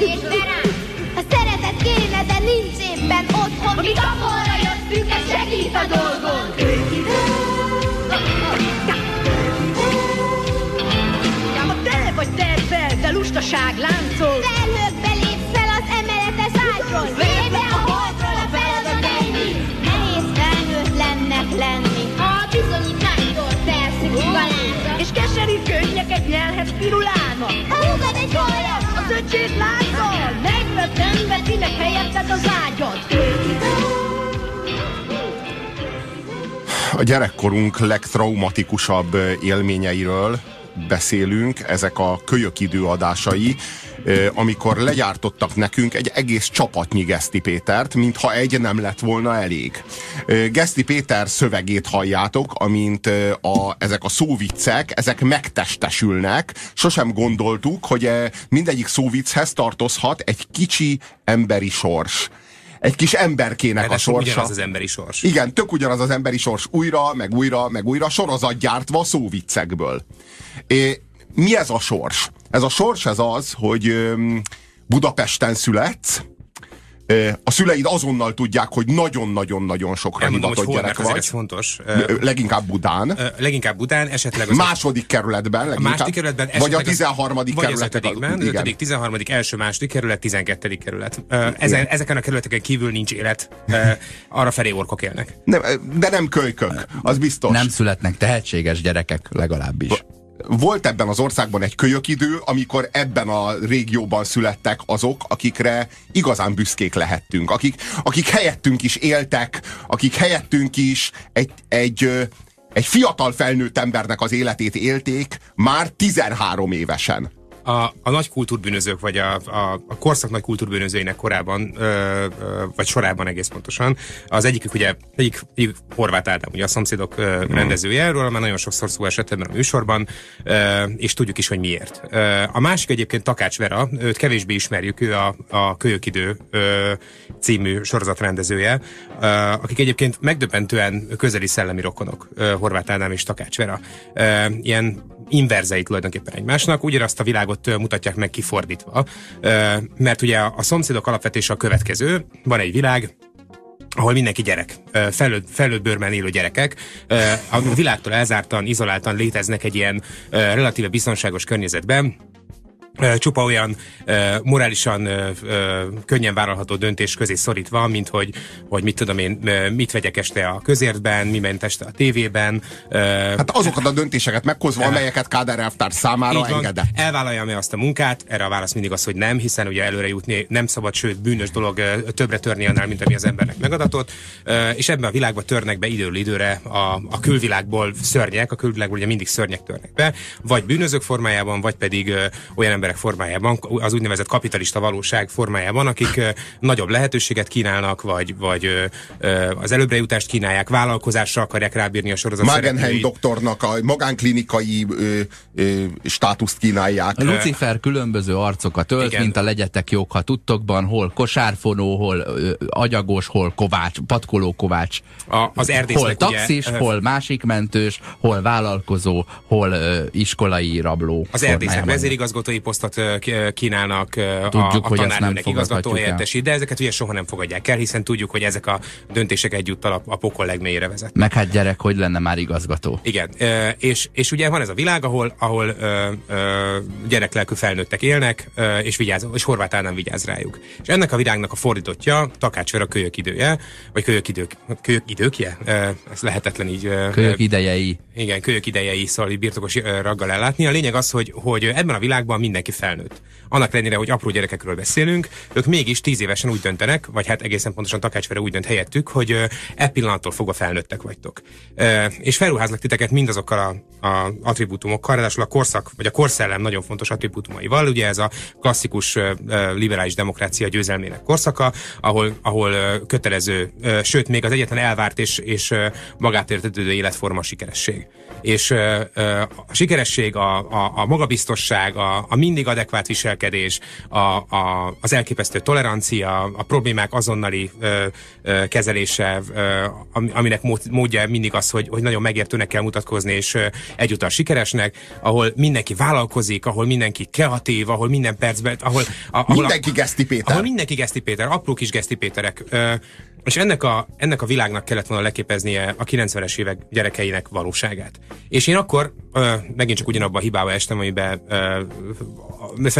és verán. A szeretet kéne, de nincs éppen otthon. Mi kaporra jöttünk, ez segít a dolgon. Ja, tele vagy tervel, de lustaság láncol. Felhőkbe lép fel az emeletes ágyról. Védve a holdról a feladat ennyi. Nehéz felnőttlennek lenni. Ha a bizonyítványtól felszűnik a láza. És keserű könnyeket nyelhez pirulálnak. A húgad egy hollyam. Az öcsét kinek helyetted az ágyat. A gyerekkorunk legtraumatikusabb élményeiről beszélünk, ezek a kölyök időadásai, amikor legyártottak nekünk egy egész csapatnyi Geszti Pétert, mintha egy nem lett volna elég. Geszti Péter szövegét halljátok, amint a, ezek a szóviccek, ezek megtestesülnek. Sosem gondoltuk, hogy mindegyik szóvicchez tartozhat egy kicsi emberi sors egy kis emberkének a sorsa. ugyanaz az emberi sors. Igen, tök ugyanaz az emberi sors. Újra, meg újra, meg újra sorozatgyártva szóviccekből. É, mi ez a sors? Ez a sors ez az, hogy Budapesten születsz, a szüleid azonnal tudják, hogy nagyon-nagyon-nagyon sokra hivatott gyerek vagy. Ez fontos. Leginkább Budán. Leginkább Budán, esetleg az Második kerületben. A második kerületben. Vagy a 13. Vagy kerület. az 5. 5. 13. első, második kerület, 12. kerület. Ezen, ezeken a kerületeken kívül nincs élet. Arra felé orkok élnek. Nem, de nem kölykök, az biztos. Nem születnek tehetséges gyerekek legalábbis volt ebben az országban egy kölyök idő, amikor ebben a régióban születtek azok, akikre igazán büszkék lehettünk, akik, akik helyettünk is éltek, akik helyettünk is egy, egy, egy fiatal felnőtt embernek az életét élték már 13 évesen a, a nagy kultúrbűnözők, vagy a, a, a korszak nagy kultúrbűnözőinek korában, ö, ö, vagy sorában egész pontosan. Az egyikük ugye, egyik, egyik Horváth Ádám, ugye a szomszédok ö, mm. rendezője, erről már nagyon sokszor szó esett ebben a műsorban, ö, és tudjuk is, hogy miért. Ö, a másik egyébként Takács Vera, őt kevésbé ismerjük, ő a, a Kölyökidő ö, című sorozat rendezője, ö, akik egyébként megdöbbentően közeli szellemi rokonok, ö, Horváth Ádám és Takács Vera. Ö, ilyen inverzei tulajdonképpen egymásnak, úgy azt a világot mutatják meg kifordítva. Mert ugye a szomszédok alapvetése a következő, van egy világ, ahol mindenki gyerek, felnőtt, felnőtt bőrben élő gyerekek, a világtól elzártan, izoláltan léteznek egy ilyen relatíve biztonságos környezetben, csupa olyan uh, morálisan uh, könnyen vállalható döntés közé szorítva, mint hogy, hogy mit tudom én, mit vegyek este a közértben, mi ment este a tévében. Uh, hát azokat a döntéseket meghozva, uh, amelyeket Káder elvtárs számára van, engedett. Elvállalja-e azt a munkát? Erre a válasz mindig az, hogy nem, hiszen ugye előre jutni nem szabad, sőt bűnös dolog többre törni annál, mint ami az embernek megadatott. Uh, és ebben a világban törnek be időről időre a, a külvilágból szörnyek, a külvilágból ugye mindig szörnyek törnek be, vagy bűnözők formájában, vagy pedig olyan emberek formájában, az úgynevezett kapitalista valóság formájában, akik nagyobb lehetőséget kínálnak, vagy, vagy az előbbre jutást kínálják, vállalkozásra akarják rábírni a sorozat Magenheim doktornak a magánklinikai ö, ö, státuszt kínálják. A Lucifer különböző arcokat ölt, Igen. mint a legyetek jók, ha tudtokban, hol kosárfonó, hol ö, agyagos, hol kovács, patkoló kovács. A, az hol taxis, ugye, hol másik mentős, hol vállalkozó, hol ö, iskolai rabló. Az erdészek vezérigazgatói posztot kínálnak tudjuk, a, a tanárnőnek igazgató helyettesi, de ezeket ugye soha nem fogadják el, hiszen tudjuk, hogy ezek a döntések egyúttal a, a pokol legmélyére vezetnek. Meg hát gyerek, hogy lenne már igazgató. Igen, és, és ugye van ez a világ, ahol, ahol gyereklelkű felnőttek élnek, és, vigyáz, és Horváth Ádám vigyáz rájuk. És ennek a világnak a fordítottja Takács Vera kölyök idője, vagy kölyök, idők, kölyök időkje? Ez lehetetlen így. Kölyök idejei. Igen, kölyök idejei, szóval birtokos raggal ellátni. A lényeg az, hogy, hogy ebben a világban mindenki felnőtt. Annak ellenére, hogy apró gyerekekről beszélünk, ők mégis tíz évesen úgy döntenek, vagy hát egészen pontosan Takácsfere úgy dönt helyettük, hogy e pillanattól fogva felnőttek vagytok. És felruházlak titeket mindazokkal a, a attribútumokkal, ráadásul a korszak, vagy a korszellem nagyon fontos attribútumaival, ugye ez a klasszikus liberális demokrácia győzelmének korszaka, ahol, ahol kötelező, sőt, még az egyetlen elvárt és, és magát értetődő életforma sikeresség. És a sikeresség, a, a, a magabiztosság, a, a mind mindig adekvát viselkedés, a, a, az elképesztő tolerancia, a problémák azonnali ö, ö, kezelése, ö, aminek módja mindig az, hogy, hogy nagyon megértőnek kell mutatkozni, és ö, egyúttal sikeresnek, ahol mindenki vállalkozik, ahol mindenki kreatív, ahol minden percben, ahol... A, ahol mindenki Geszti Péter. Ahol mindenki Geszti Péter, apró kis Geszti Péterek. Ö, és ennek a, ennek a világnak kellett volna leképeznie a 90-es évek gyerekeinek valóságát. És én akkor ö, megint csak ugyanabban a hibába estem, amiben ö,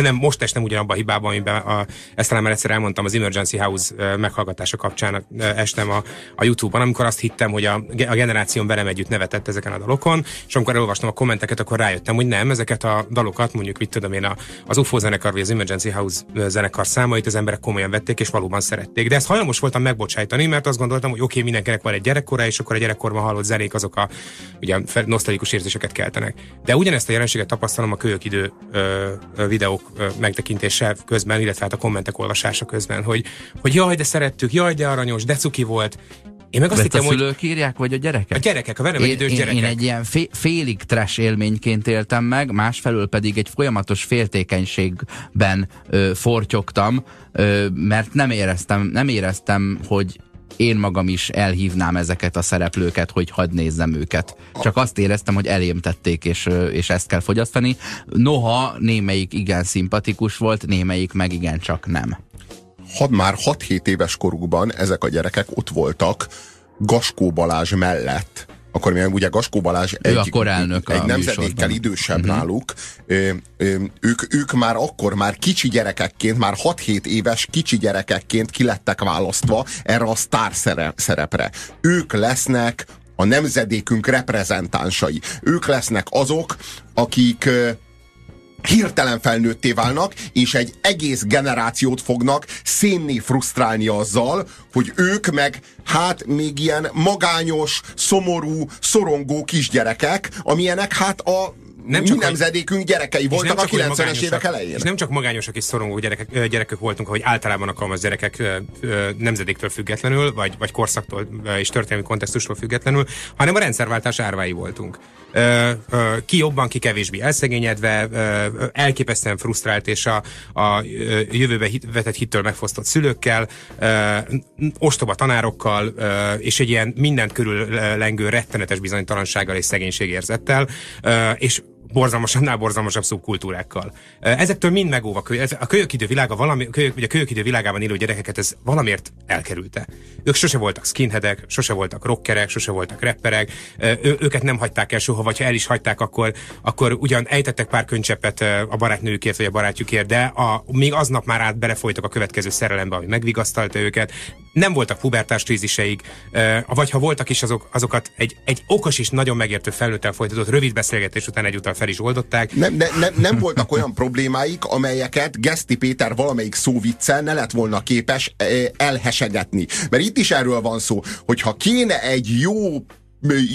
nem, most estem ugyanabban a hibában, amiben a, ezt talán már egyszer elmondtam, az Emergency House ö, meghallgatása kapcsán ö, estem a, a Youtube-on, amikor azt hittem, hogy a, a generáción velem együtt nevetett ezeken a dalokon, és amikor elolvastam a kommenteket, akkor rájöttem, hogy nem, ezeket a dalokat, mondjuk mit tudom én, a, az UFO zenekar, vagy az Emergency House zenekar számait az emberek komolyan vették, és valóban szerették. De ezt hajlamos voltam megbocsájtani állítani, mert azt gondoltam, hogy oké, okay, mindenkinek van egy gyerekkora, és akkor a gyerekkorban hallott zenék azok a ugye, nosztalikus érzéseket keltenek. De ugyanezt a jelenséget tapasztalom a kölyök idő ö, videók ö, megtekintése közben, illetve hát a kommentek olvasása közben, hogy, hogy jaj, de szerettük, jaj, de aranyos, de cuki volt, én meg azt hittem, a szülők hogy... írják, vagy a gyerekek? A gyerekek, a velem én, idős én, gyerekek. Én egy ilyen fé, félig trash élményként éltem meg, másfelől pedig egy folyamatos féltékenységben ö, fortyogtam, ö, mert nem éreztem, nem éreztem, hogy én magam is elhívnám ezeket a szereplőket, hogy hadd nézzem őket. Csak azt éreztem, hogy elém tették, és, és ezt kell fogyasztani. Noha némelyik igen szimpatikus volt, némelyik meg igen csak nem. Had már 6-7 éves korukban ezek a gyerekek ott voltak Gaskó Balázs mellett, akkor mi ugye Gaskó Balázs egy, akkor elnök egy nemzedékkel idősebb uh-huh. náluk, ö, ö, ők, ők már akkor már kicsi gyerekekként, már 6-7 éves kicsi gyerekekként kilettek választva erre a sztár szerepre. Ők lesznek a nemzedékünk reprezentánsai. Ők lesznek azok, akik hirtelen felnőtté válnak, és egy egész generációt fognak szénné frusztrálni azzal, hogy ők meg hát még ilyen magányos, szomorú, szorongó kisgyerekek, amilyenek hát a nem mi csak, nemzedékünk gyerekei voltak a 90-es évek elején. És nem csak magányosak és szorongó gyerekek, gyerekek voltunk, ahogy általában alkalmaz gyerekek nemzedéktől függetlenül, vagy, vagy korszaktól és történelmi kontextustól függetlenül, hanem a rendszerváltás árvái voltunk. Ki jobban, ki kevésbé elszegényedve, elképesztően frusztrált és a, a jövőbe hit, vetett hittől megfosztott szülőkkel, ostoba tanárokkal, és egy ilyen mindent körül lengő rettenetes bizonytalansággal és szegénységérzettel, és borzalmasabbnál borzalmasabb szubkultúrákkal. Ezektől mind megóva. A kölyök idő világa valami, kölyök, ugye a kölyök idő világában élő gyerekeket ez valamiért elkerülte. Ők sose voltak skinheadek, sose voltak rockerek, sose voltak rapperek, ő, őket nem hagyták el soha, vagy ha el is hagyták, akkor, akkor ugyan ejtettek pár könycseppet a barátnőjükért, vagy a barátjukért, de a, még aznap már át belefolytak a következő szerelembe, ami megvigasztalta őket. Nem voltak pubertás kríziseik, vagy ha voltak is, azok, azokat egy, egy okos és nagyon megértő felnőttel folytatott rövid beszélgetés után egyúttal fel is oldották. Nem, ne, ne, nem voltak olyan problémáik, amelyeket Geszti Péter valamelyik szóviccel ne lett volna képes elhesegetni. Mert itt is erről van szó, hogyha kéne egy jó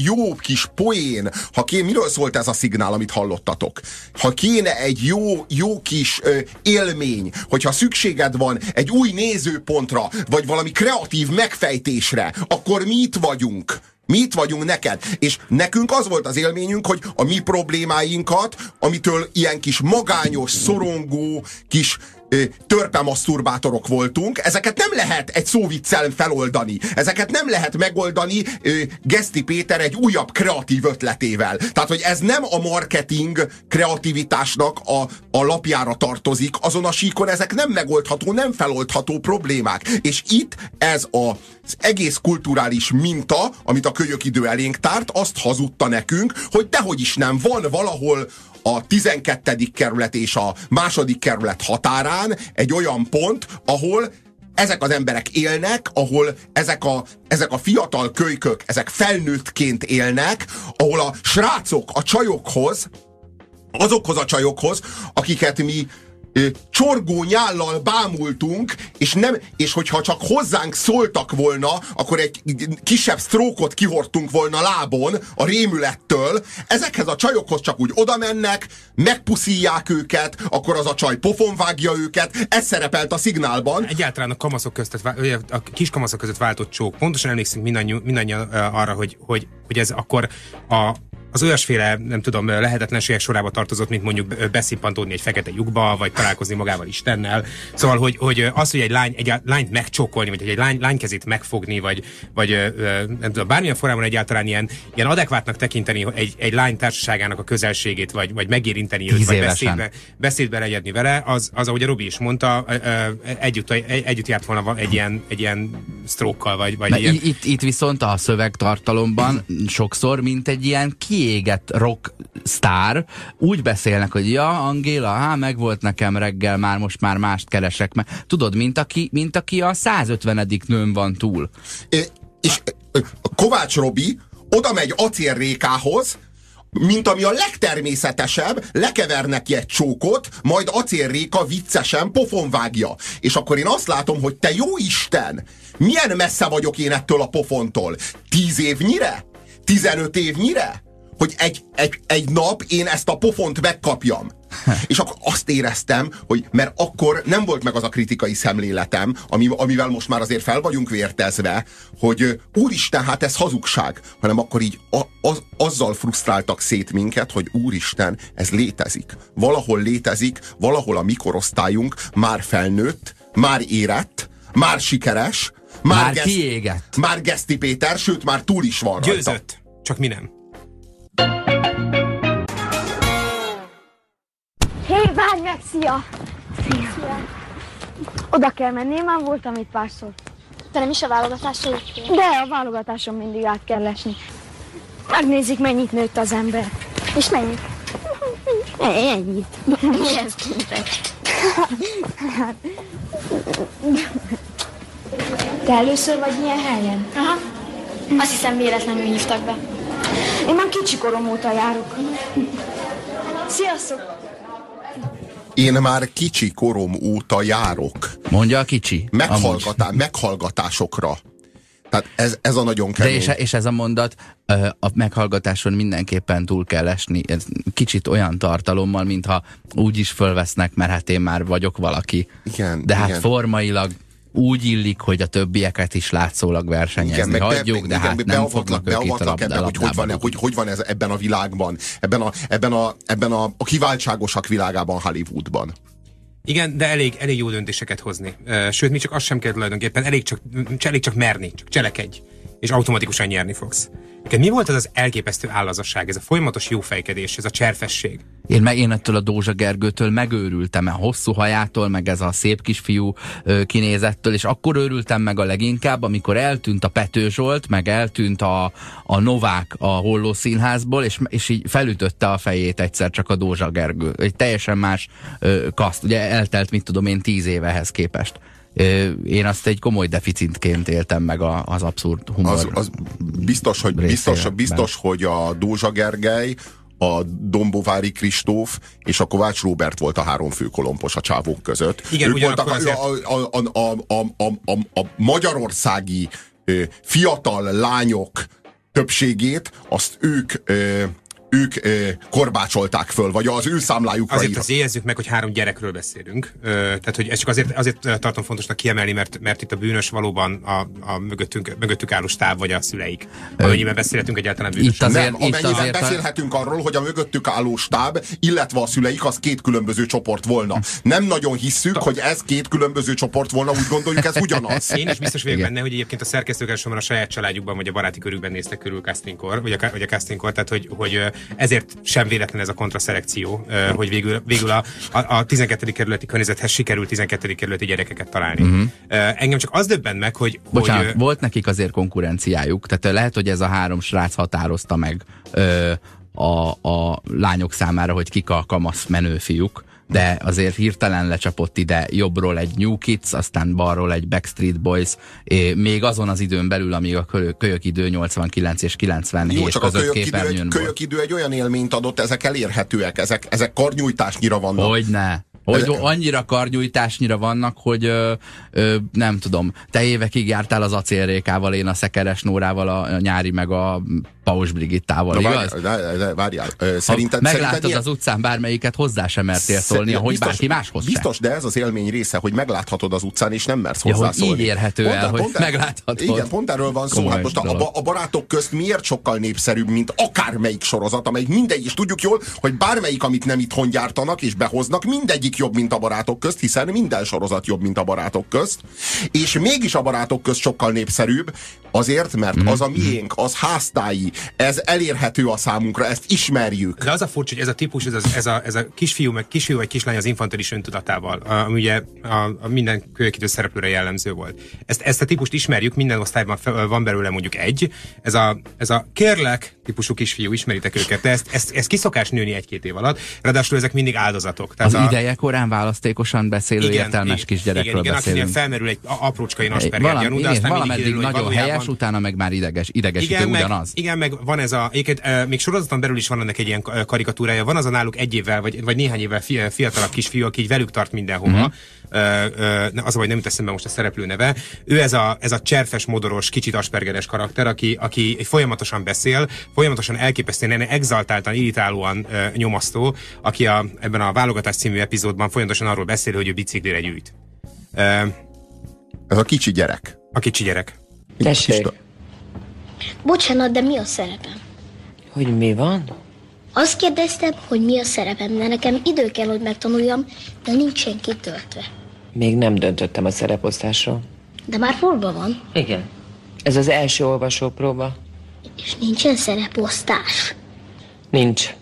jó kis poén, ha kéne, miről szólt ez a szignál, amit hallottatok? Ha kéne egy jó, jó kis ö, élmény, hogyha szükséged van egy új nézőpontra, vagy valami kreatív megfejtésre, akkor mi itt vagyunk. Mi itt vagyunk neked. És nekünk az volt az élményünk, hogy a mi problémáinkat, amitől ilyen kis magányos, szorongó, kis törpe maszturbátorok voltunk, ezeket nem lehet egy szóviccel feloldani. Ezeket nem lehet megoldani Geszti Péter egy újabb kreatív ötletével. Tehát, hogy ez nem a marketing kreativitásnak a, a lapjára tartozik, azon a síkon ezek nem megoldható, nem feloldható problémák. És itt ez a, az egész kulturális minta, amit a kölyök idő elénk tárt, azt hazudta nekünk, hogy dehogy is nem, van valahol a 12. kerület és a második kerület határán egy olyan pont, ahol ezek az emberek élnek, ahol ezek a, ezek a fiatal kölykök, ezek felnőttként élnek, ahol a srácok a csajokhoz, azokhoz a csajokhoz, akiket mi csorgó nyállal bámultunk, és, nem, és hogyha csak hozzánk szóltak volna, akkor egy kisebb sztrókot kihortunk volna lábon a rémülettől. Ezekhez a csajokhoz csak úgy oda mennek, megpuszíják őket, akkor az a csaj pofon vágja őket. Ez szerepelt a szignálban. Egyáltalán a kamaszok között, a kis kamaszok között váltott csók. Pontosan emlékszünk mindannyian, mindannyian arra, hogy, hogy, hogy ez akkor a az olyasféle, nem tudom, lehetetlenségek sorába tartozott, mint mondjuk beszippantódni egy fekete lyukba, vagy találkozni magával Istennel. Szóval, hogy, hogy az, hogy egy lány, egy lányt megcsókolni, vagy hogy egy lány, lány kezét megfogni, vagy, vagy nem tudom, bármilyen formában egyáltalán ilyen, ilyen adekvátnak tekinteni egy, egy lány társaságának a közelségét, vagy, vagy megérinteni őt, vagy beszédbe, beszédbe legyedni vele, az, az, ahogy a Robi is mondta, együtt, egy- együtt járt volna egy ilyen, egy ilyen sztrókkal, vagy, vagy ilyen, itt, itt viszont a szövegtartalomban sokszor, mint egy ilyen kiégett rock sztár, úgy beszélnek, hogy ja, Angéla, hát meg volt nekem reggel, már most már mást keresek meg. Tudod, mint aki, mint aki a 150. nőn van túl. É, És Kovács Robi oda megy acélrékához, mint ami a legtermészetesebb, lekever neki egy csókot, majd acélréka viccesen pofon vágja. És akkor én azt látom, hogy te jó Isten, milyen messze vagyok én ettől a pofontól? Tíz évnyire? Tizenöt évnyire? Hogy egy, egy, egy nap én ezt a pofont megkapjam. És akkor azt éreztem, hogy mert akkor nem volt meg az a kritikai szemléletem, ami, amivel most már azért fel vagyunk vértezve, hogy úristen, hát ez hazugság, hanem akkor így a, az, azzal frusztráltak szét minket, hogy úristen, ez létezik. Valahol létezik, valahol a mikorosztályunk már felnőtt, már érett, már sikeres, már, Már Geszt- kiégett. már Geszti Péter, sőt már túl is van rajta. győzött. Csak mi nem. Hé, várj meg, szia! Szia! Oda kell menni, én már voltam itt párszor. De nem is a válogatásra jöttél. De a válogatáson mindig át kell esni. Megnézik, mennyit nőtt az ember. És mennyit? Ennyit. Mi ez? Te először vagy ilyen helyen? Aha. Azt hiszem véletlenül hívtak be. Én már kicsi korom óta járok. Sziasztok! Én már kicsi korom óta járok. Mondja a kicsi. Amúgy. Meghallgatá, meghallgatásokra. Tehát ez, ez a nagyon De kemény. és, és ez a mondat a meghallgatáson mindenképpen túl kell esni. Ez kicsit olyan tartalommal, mintha úgy is fölvesznek, mert hát én már vagyok valaki. Igen, de hát igen. formailag úgy illik, hogy a többieket is látszólag versenyezni. meg be- Hagyjuk, de igen, hát nem fognak ők itt a beavatlak ebben, hogy hogy van, hogy, hogy van ez ebben a világban, ebben a, ebben a, ebben a, a kiváltságosak világában, Hollywoodban. Igen, de elég, elég jó döntéseket hozni. Sőt, mi csak azt sem kell tulajdonképpen, elég csak, elég csak merni, csak cselekedj, és automatikusan nyerni fogsz. Neked mi volt az az elképesztő állazasság, ez a folyamatos jófejkedés, ez a cserfesség? Én, meg, én ettől a Dózsa Gergőtől megőrültem, a hosszú hajától, meg ez a szép kisfiú kinézettől, és akkor őrültem meg a leginkább, amikor eltűnt a Pető Zsolt, meg eltűnt a, a Novák a Holló Színházból, és, és így felütötte a fejét egyszer csak a Dózsa Gergő. Egy teljesen más ö, kaszt. Ugye eltelt, mit tudom én, tíz évehez képest. Én azt egy komoly deficitként éltem meg a, az abszurd humor. Az, az biztos, hogy, biztos, biztos, hogy a Dózsa Gergely, a Dombovári Kristóf és a Kovács Róbert volt a három főkolompos a csávók között. Igen, ők voltak a, azért- a, a, a, a, a, a, a magyarországi ö, fiatal lányok többségét, azt ők ők ö, korbácsolták föl, vagy az ő számlájukra Azért írtak. az jegyezzük meg, hogy három gyerekről beszélünk. Ö, tehát, hogy ez csak azért, azért tartom fontosnak kiemelni, mert, mert itt a bűnös valóban a, a mögöttünk, mögöttünk álló stáb vagy a szüleik. Amennyiben beszélhetünk egyáltalán bűnös. Itt azért- Nem, itt amennyiben azért a- beszélhetünk arról, hogy a mögöttük álló stáb, illetve a szüleik, az két különböző csoport volna. Nem nagyon hisszük, hogy ez két különböző csoport volna, úgy gondoljuk, ez ugyanaz. Én is biztos vagyok benne, hogy egyébként a szerkesztők elsősorban a saját családjukban vagy a baráti körükben néztek körül castingkor, vagy a, vagy a castingkor, tehát hogy, hogy ezért sem véletlen ez a kontraszelekció, hogy végül, végül a, a, a 12. kerületi környezethez sikerült 12. kerületi gyerekeket találni. Uh-huh. Engem csak az döbben meg, hogy, Bocsánat, hogy volt nekik azért konkurenciájuk, tehát lehet, hogy ez a három srác határozta meg ö, a, a lányok számára, hogy kik a kamasz menő fiúk, de azért hirtelen lecsapott ide jobbról egy New Kids, aztán balról egy Backstreet Boys, még azon az időn belül, amíg a kölyök, idő 89 és 97 Jó, csak a között kölyök idő, egy, kölyök idő egy olyan élményt adott, ezek elérhetőek, ezek, ezek karnyújtásnyira vannak. Hogyne, Hogy annyira karnyújtásnyira vannak, hogy ö, ö, nem tudom, te évekig jártál az acélrékával, én a Szekeres Nórával, a, a nyári meg a Paus Brigittával, Na, igaz? várjál, de- de- várjál. Ö, Ha Szerinted, meglátod szerinted az utcán bármelyiket, hozzá sem mertél szólni, ahogy biztos, bárki máshoz. Biztos, de ez az élmény része, hogy megláthatod az utcán, és nem mersz Ja, hogy hozzászólni. így érhető el, hogy er- megláthatod. Igen, pont erről van szó. Hát most a, a barátok közt miért sokkal népszerűbb, mint akármelyik sorozat, amelyik mindegy, és tudjuk jól, hogy bármelyik, amit nem itthon gyártanak és behoznak, mindegyik jobb, mint a barátok közt, hiszen minden sorozat jobb, mint a barátok közt. És mégis a barátok közt sokkal népszerűbb, azért, mert Mhm. az a miénk, az háztályi, ez elérhető a számunkra, ezt ismerjük. De az a furcsa, hogy ez a típus, ez, az, ez, a, ez a kisfiú, meg kisfiú vagy kislány az infantilis öntudatával, a- ami ugye a, a minden kölyökidő szereplőre jellemző volt. Ezt, ezt a típust ismerjük, minden osztályban van belőle mondjuk egy. Ez a, ez a kérlek típusú kisfiú, ismeritek őket, de ezt, ezt, ezt kiszokás nőni egy-két év alatt, ráadásul ezek mindig áldozatok. Az a, ideje korán választékosan beszélő értelmes igen, kisgyerekről igen, igen, beszélünk. felmerül egy aprócskai Asperger Valami, gyanú, de igen, aztán valameddig kiderül, nagyon valójában- helyes, utána meg már ideges, idegesítő igen, meg, ugyanaz. igen, meg van ez a, egyébként, uh, még sorozaton belül is van ennek egy ilyen ka- karikatúrája, van az a náluk egy évvel, vagy, vagy néhány évvel fi, fiatalabb kisfiú, aki így velük tart mindenhova. Uh-huh. Az baj, nem jut eszembe most a szereplő neve. Ő ez a, ez a cserfes, modoros, kicsit aspergeres karakter, aki, aki folyamatosan beszél, folyamatosan elképesztően exaltáltan, irritálóan nyomasztó, aki a, ebben a válogatás című epizódban folyamatosan arról beszél, hogy ő biciklire gyűjt. Ez a kicsi gyerek. a kicsi gyerek. Tessék, Bocsánat, de mi a szerepem? hogy mi van? Azt kérdeztem, hogy mi a szerepem, de nekem idő kell, hogy megtanuljam, de nincsen kitöltve. Még nem döntöttem a szereposztásról. De már próba van, Igen. Ez az első olvasópróba? és nincsen szereposztás. Nincs.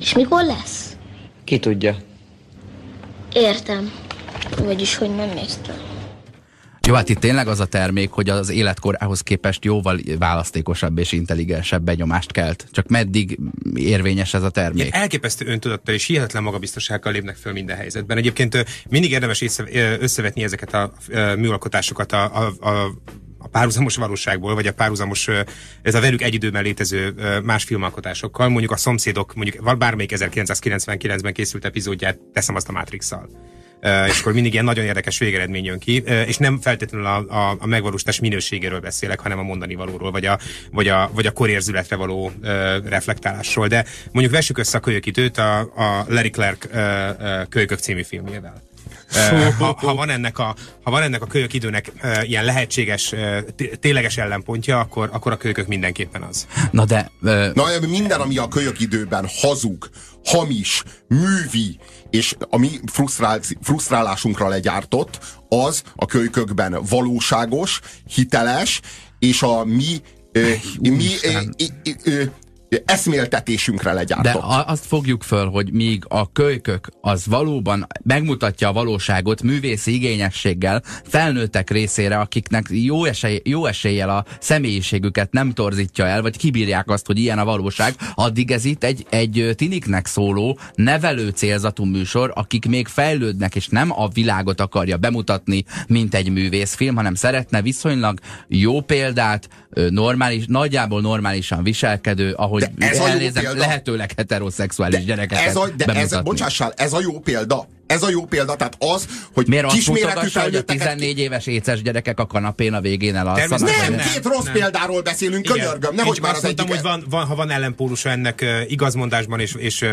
És mikor lesz? Ki tudja. Értem. Vagyis, hogy nem néztem. Jó, hát itt tényleg az a termék, hogy az életkorához képest jóval választékosabb és intelligensebb benyomást kelt. Csak meddig érvényes ez a termék? Ilyen elképesztő öntudattal és hihetetlen magabiztossággal lépnek föl minden helyzetben. Egyébként mindig érdemes összevetni ezeket a műalkotásokat a, a, a a párhuzamos valóságból, vagy a párhuzamos, ez a velük egy időben létező más filmalkotásokkal. Mondjuk a szomszédok, mondjuk bármelyik 1999-ben készült epizódját teszem azt a Matrix-szal. Uh, és akkor mindig ilyen nagyon érdekes végeredmény jön ki, uh, és nem feltétlenül a, a, a megvalósítás minőségéről beszélek, hanem a mondani valóról, vagy a, vagy a, vagy a korérzületre való uh, reflektálásról. De mondjuk vessük össze a kölyökítőt a, a Larry Clark Kölykök című filmjével. Ha, ha, van ennek a, ha van ennek a kölyök időnek ilyen lehetséges, tényleges ellenpontja, akkor, akkor a kölykök mindenképpen az. Na de... Ö, Na, minden, ami a kölyök időben hazug, hamis, művi, és a mi frusztrál, frusztrálásunkra legyártott, az a kölykökben valóságos, hiteles, és a mi, ö, mi ö, ö, ö, eszméltetésünkre De legyártott. a- azt fogjuk föl, hogy míg a kölykök az valóban megmutatja a valóságot művészi igényességgel felnőttek részére, akiknek jó, esély, jó eséllyel a személyiségüket nem torzítja el, vagy kibírják azt, hogy ilyen a valóság, addig ez itt egy, egy tiniknek szóló, nevelő célzatú műsor, akik még fejlődnek, és nem a világot akarja bemutatni, mint egy művészfilm, hanem szeretne viszonylag jó példát, normális, nagyjából normálisan viselkedő, ahogy De ez a jó elnézem, példa. lehetőleg heteroszexuális gyerekeket ez a, de ez, bemutatni. bocsássál, ez a jó példa. Ez a jó példa, tehát az, hogy Miért kisméretű hogy a felnőtteket 14 éves éces gyerekek a kanapén a végén elalszanak? Nem, vagy két Nem, rossz nem. példáról beszélünk, Igen. könyörgöm, nehogy csak már azt az mondtam, hogy van, van, ha van ellenpólusa ennek uh, igazmondásban és, és uh,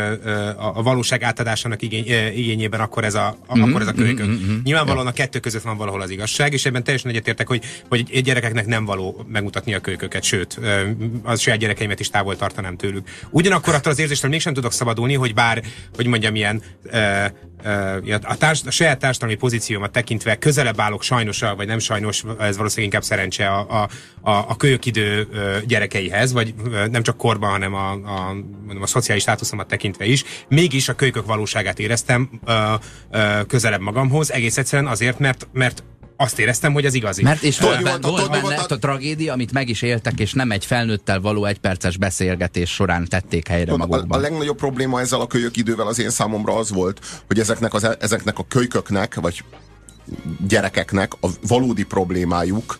a, a valóság átadásának igény, uh, igényében, akkor ez a, Mhm, akkor ez a kölykök. Nyilvánvalóan a kettő között van valahol az igazság, és ebben teljesen egyetértek, hogy, hogy egy gyerekeknek nem való megmutatni a kölyköket, sőt, uh, az saját gyerekeimet is távol tartanám tőlük. Ugyanakkor attól az érzéstől mégsem tudok szabadulni, hogy bár, hogy mondjam, ilyen a, társ, a saját társadalmi pozíciómat tekintve közelebb állok sajnos, vagy nem sajnos, ez valószínűleg inkább szerencse a, a, a, kölyökidő gyerekeihez, vagy nem csak korban, hanem a, a, mondom, a szociális státuszomat tekintve is. Mégis a kölykök valóságát éreztem közelebb magamhoz, egész egyszerűen azért, mert, mert azt éreztem, hogy az igazi. Mert és volt, benne, volt a- benne a- a tragédia, amit meg is éltek, és nem egy felnőttel való egyperces beszélgetés során tették helyre A, a magukban. legnagyobb probléma ezzel a kölyök idővel az én számomra az volt, hogy ezeknek, az, ezeknek a kölyköknek, vagy gyerekeknek a valódi problémájuk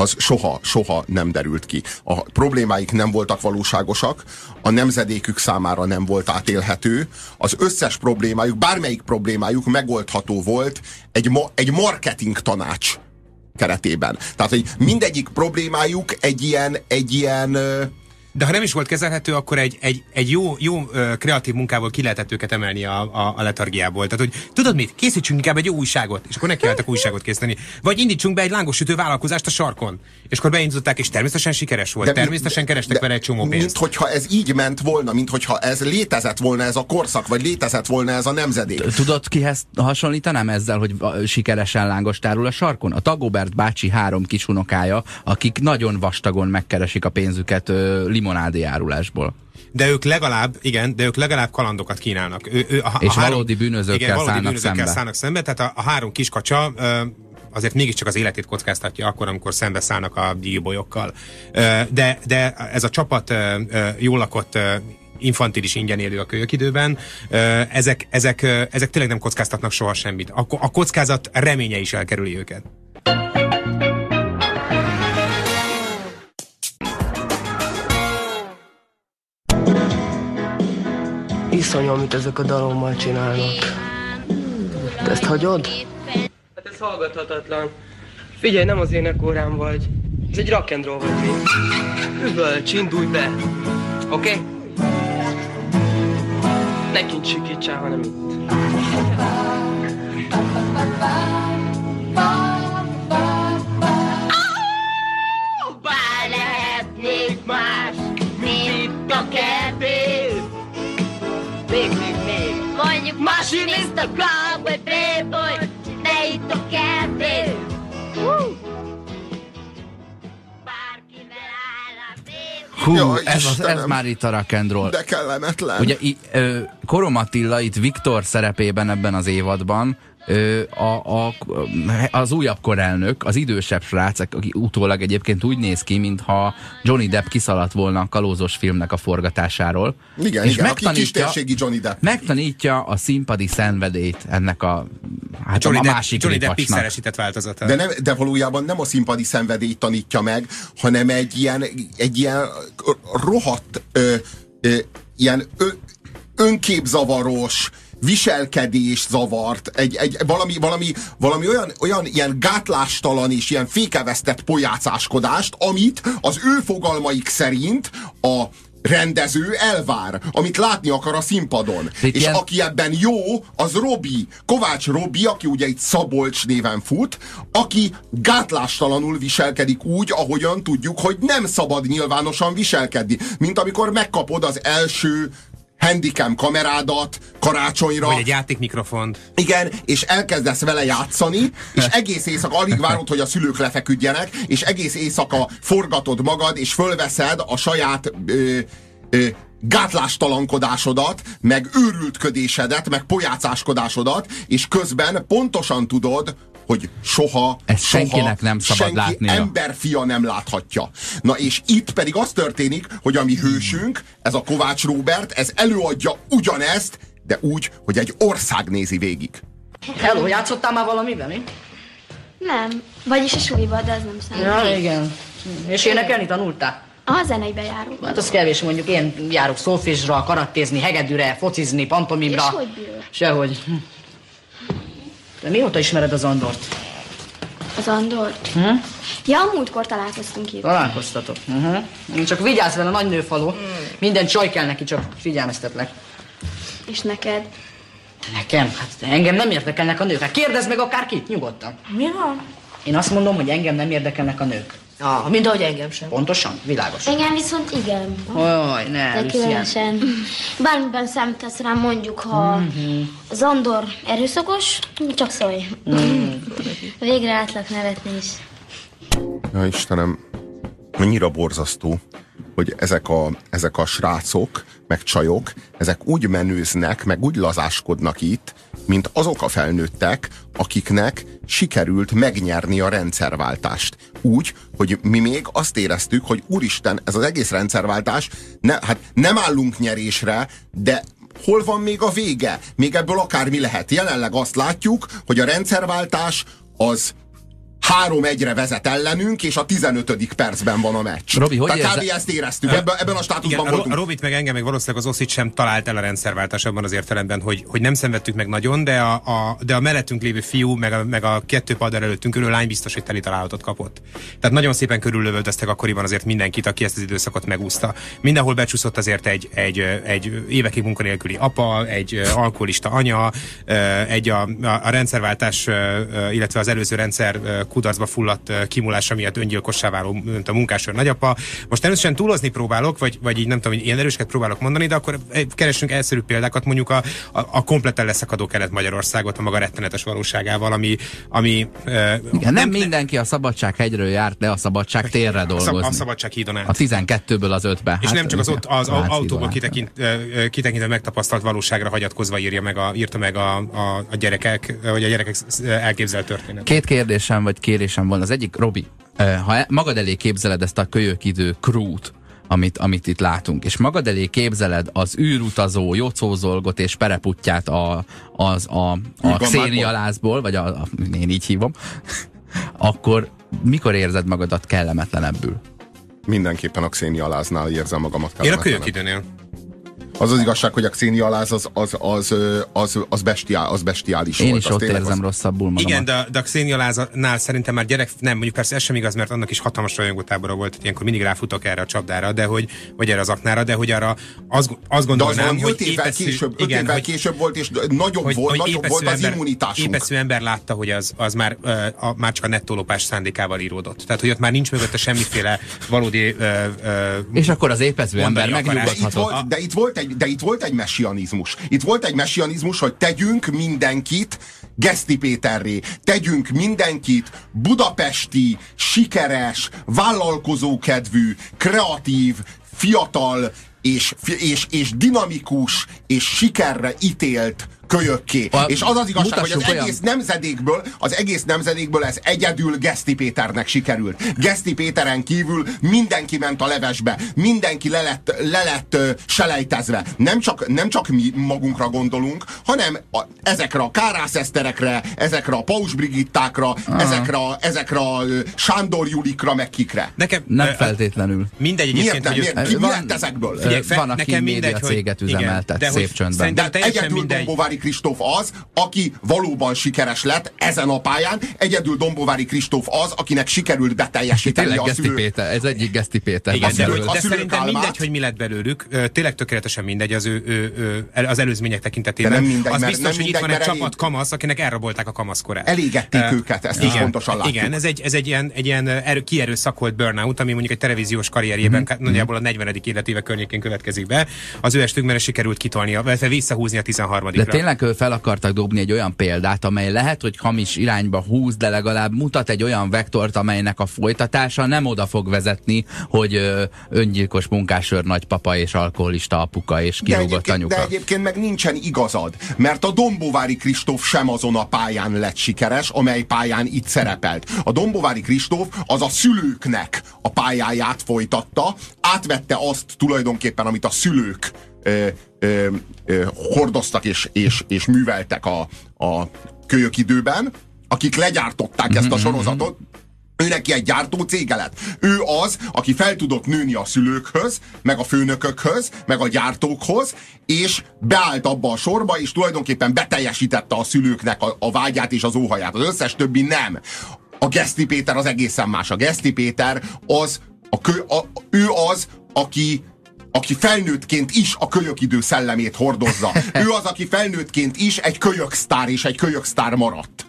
az soha, soha nem derült ki. A problémáik nem voltak valóságosak, a nemzedékük számára nem volt átélhető, az összes problémájuk, bármelyik problémájuk megoldható volt egy, ma, egy marketing tanács keretében. Tehát, hogy mindegyik problémájuk egy ilyen, egy ilyen De ha nem is volt kezelhető, akkor egy, egy, egy jó, jó kreatív munkából ki lehetett őket emelni a, a, a letargiából. Tehát, hogy tudod mit, készítsünk inkább egy jó újságot, és akkor nekiálltak újságot készíteni. Vagy indítsunk be egy lángosütő vállalkozást a sarkon. És akkor beindították, és természetesen sikeres volt. De De természetesen kerestek de vele egy csomó Mint pénzt. hogyha ez így ment volna, mint hogyha ez létezett volna ez a korszak, vagy létezett volna ez a nemzedék. Tudod, kihez hasonlítanám ezzel, hogy sikeresen lángos tárul a sarkon? A Tagobert bácsi három kisunokája, akik nagyon vastagon megkeresik a pénzüket ö, limonádé árulásból. De ők legalább, igen, de ők legalább kalandokat kínálnak. Ő, ő, a, És valódi bűnözőkkel igen, valódi szállnak bűnözőkkel szembe. szállnak szembe. Tehát a, a három kiskacsa ö, azért mégiscsak az életét kockáztatja akkor, amikor szembe szállnak a gyíbolyokkal. De, de ez a csapat jól lakott infantilis ingyen élő a kölyök időben, ezek, ezek, ezek tényleg nem kockáztatnak soha semmit. A, a kockázat reménye is elkerüli őket. Iszonyú, amit ezek a dalommal csinálnak. Te ezt hagyod? Hát ez hallgathatatlan. Figyelj, nem az énekórán vagy. Ez egy rock and roll vagy mi. Üvölts, indulj be. Oké? Okay? Ne kint sikítsál, hanem itt. Bár lehetnék más, mint a kertész. Mondjuk masinista, cowboy, playboy, de itt a kertész. Hú! Bárkivel áll a pénz. Hú, Jaj, ez, az, ez már itt a roll. De kellemetlen. Ugye i, ö, Korom Attila itt Viktor szerepében ebben az évadban a, a, az újabb korelnök, az idősebb srác, aki utólag egyébként úgy néz ki, mintha Johnny Depp kiszaladt volna a kalózos filmnek a forgatásáról. igen, igen, aki kistérségi Johnny Depp. megtanítja a színpadi szenvedélyt ennek a, hát Johnny a Depp, másik Johnny Depp pixelesített változata. De, nem, de valójában nem a színpadi szenvedélyt tanítja meg, hanem egy ilyen, egy ilyen rohadt, ö, ö, ilyen ö, önképzavaros, viselkedés zavart, egy, egy, valami, valami, valami olyan, olyan ilyen gátlástalan és ilyen fékevesztett pojácáskodást, amit az ő fogalmaik szerint a rendező elvár, amit látni akar a színpadon. Itt És ilyen- aki ebben jó, az Robi. Kovács Robi, aki ugye itt Szabolcs néven fut, aki gátlástalanul viselkedik úgy, ahogyan tudjuk, hogy nem szabad nyilvánosan viselkedni. Mint amikor megkapod az első handicam kamerádat karácsonyra. Vagy egy játékmikrofont. Igen, és elkezdesz vele játszani, és egész éjszaka alig várod, hogy a szülők lefeküdjenek, és egész éjszaka forgatod magad, és fölveszed a saját ö, ö, gátlástalankodásodat, meg őrültködésedet, meg pojácáskodásodat, és közben pontosan tudod, hogy soha, Ezt soha senkinek nem szabad senki látnia. emberfia nem láthatja. Na és itt pedig az történik, hogy a mi hősünk, ez a Kovács Róbert, ez előadja ugyanezt, de úgy, hogy egy ország nézi végig. Hello, játszottál már valamiben, mi? Nem, vagyis a suliba, de ez nem számít. Ja, igen. És énekelni tanultál? A zeneibe járunk. Hát az kevés, mondjuk én járok szólfésra, karattézni, hegedűre, focizni, pantomimra. És hogy bírod? Sehogy. Hm. De mióta ismered az Andort? Az Andort? Hm? Ja, múltkor találkoztunk itt. Találkoztatok. Uh-huh. Csak vigyázz vele, nagy nőfaló. Minden csaj kell neki, csak figyelmeztetlek. És neked? Nekem? Hát engem nem érdekelnek a nők. Hát kérdezd meg akárkit, nyugodtan. Mi van? Én azt mondom, hogy engem nem érdekelnek a nők. Ah, mint ahogy engem sem. Pontosan? Világos. Engem viszont igen. Oj, ne, De különösen. Bármiben számítasz rám, mondjuk, ha az Andor erőszakos, csak szólj. Végre látlak nevetni is. Ja, Istenem, annyira borzasztó, hogy ezek a, ezek a srácok, meg csajok, ezek úgy menőznek, meg úgy lazáskodnak itt, mint azok a felnőttek, akiknek sikerült megnyerni a rendszerváltást. Úgy, hogy mi még azt éreztük, hogy úristen, ez az egész rendszerváltás, ne, hát nem állunk nyerésre, de hol van még a vége? Még ebből akármi lehet. Jelenleg azt látjuk, hogy a rendszerváltás az három egyre vezet ellenünk, és a 15. percben van a meccs. Robi, hogy Tehát kb. ezt éreztük, ebben, ebben a státuszban Igen, voltunk. Robit meg engem, meg valószínűleg az Oszit sem talált el a rendszerváltás abban az értelemben, hogy, hogy nem szenvedtük meg nagyon, de a, a, de a mellettünk lévő fiú, meg a, meg a kettő padder előttünk ülő lány biztos, hogy teli találatot kapott. Tehát nagyon szépen körüllövöldöztek akkoriban azért mindenkit, aki ezt az időszakot megúszta. Mindenhol becsúszott azért egy, egy, egy évekig munkanélküli apa, egy alkoholista anya, egy a, a, a rendszerváltás, illetve az előző rendszer kudarcba fulladt kimulása miatt öngyilkossá váló mint a munkásőr nagyapa. Most természetesen túlozni próbálok, vagy, vagy így nem tudom, hogy ilyen erősket próbálok mondani, de akkor keresünk elszerű példákat, mondjuk a, a, a kompletten leszakadó kelet-Magyarországot a maga rettenetes valóságával, ami, ami Igen, nem mindenki a Szabadsághegyről járt le a Szabadság térre dolgozni. a szabadság hídon át. A 12-ből az 5-be. És Hát, nem csak az ott az autóból kitekint, kitekintve megtapasztalt valóságra hagyatkozva írja meg a, írta meg a, a, a gyerekek, vagy a gyerekek elképzelt történet. Két kérdésem vagy kérésem van. Az egyik, Robi, eh, ha e- magad elé képzeled ezt a kölyök idő krút, amit, amit itt látunk, és magad elé képzeled az űrutazó, jocózolgot és pereputját a, az, a, a xénialázból, vagy a, a, én így hívom, akkor mikor érzed magadat kellemetlenebbül? Mindenképpen a Xenia Aláznál érzem magamat Én a kellemetlenül. Az az igazság, hogy a Xenia Aláz az, az, az, az, az, bestiál, az bestiális Én volt. is az ott érzem az- rosszabbul magamat. Igen, de, de a Xenia Láznál szerintem már gyerek, nem, mondjuk persze ez sem igaz, mert annak is hatalmas rajongótábora volt, hogy ilyenkor mindig ráfutok erre a csapdára, de hogy, vagy erre az aknára, de hogy arra azt, azt De az gondolnám, hogy évvel épeszű- később, igen, évvel hogy, később volt, és nagyobb hogy, volt, hogy nagyobb épeszű volt az ember, immunitásunk. Épeszű ember látta, hogy az, az már, ö, a, már csak a nettólopás szándékával íródott. Tehát, hogy ott már nincs mögötte semmiféle valódi ö, ö, És akkor az épező ember megnyugodhatott. de, itt volt egy, de itt volt egy messianizmus. Itt volt egy messianizmus, hogy tegyünk mindenkit Geszti Péterré. Tegyünk mindenkit budapesti, sikeres, vállalkozókedvű, kreatív, fiatal és, és, és dinamikus és sikerre ítélt kölyökké. A- és az az igazság, hogy az olyan- egész nemzedékből, az egész nemzedékből ez egyedül Geszti Péternek sikerült. Geszti Péteren kívül mindenki ment a levesbe, mindenki le lett, le lett ö, selejtezve. Nem csak, nem csak mi magunkra gondolunk, hanem a, ezekre a kárászeszterekre, ezekre a Paus Brigittákra, ezekre, a- ezekre a Sándor Julikra, meg kikre. Nekem, Nem ö, feltétlenül. Mindegy Miért egyébként, nem? hogy Miért? Ki van- ezekből? Figyelj, fe- Van, aki nekem média mindegy, hogy- céget igen, üzemeltet de hogy szép csöndben. De egyedül mindegy. Dombovári Kristóf az, aki valóban sikeres lett ezen a pályán. Egyedül Dombovári Kristóf az, akinek sikerült beteljesíteni a szülő. Péter, ez egyik Geszti Péter. Igen, A de, szülők- hogy, a de szerintem álmát. mindegy, hogy mi lett belőlük. Tényleg tökéletesen mindegy az ő, ő, ő, az előzmények tekintetében. De nem mindegy, az mert- biztos, nem hogy itt van mindegy, egy mert csapat elég- kamasz, akinek elrabolták a kamaszkorát. Elégették Ö, őket, ezt is pontosan látjuk. Igen, ez egy, ez egy ilyen, egy ilyen erő, kierőszakolt burnout, ami mondjuk egy televíziós karrierjében Mhm. mm-hmm. nagyjából a 40. életéve környékén következik be. Az ő estükben sikerült kitolnia, visszahúzni a 13 De tényleg ő fel akartak dobni egy olyan példát, amely lehet, hogy hamis irányba húz, de legalább mutat egy olyan vektort, amelynek a folytatása nem oda fog vezetni, hogy ö, öngyilkos munkásőr nagypapa és alkoholista apuka és De kirúgott egyébként, anyuka. de egyébként meg nincsen igazad, mert a Dombovári Kristóf sem azon a pályán lett sikeres, amely pályán itt szerepelt. A Dombovári Kristóf az a szülőknek a pályáját folytatta, átvette azt tulajdonképpen, amit a szülők ö, ö, ö, hordoztak és, és, és műveltek a, a kölyök időben, akik legyártották ezt a sorozatot, ő neki egy gyártó cége lett. Ő az, aki fel tudott nőni a szülőkhöz, meg a főnökökhöz, meg a gyártókhoz, és beállt abba a sorba, és tulajdonképpen beteljesítette a szülőknek a, a vágyát és az óhaját. Az összes többi nem. A Geszti Péter az egészen más. A Geszti Péter az, a kö, a, ő az, aki aki felnőttként is a kölyökidő szellemét hordozza. Ő az, aki felnőttként is egy kölyöksztár és egy kölyöksztár maradt.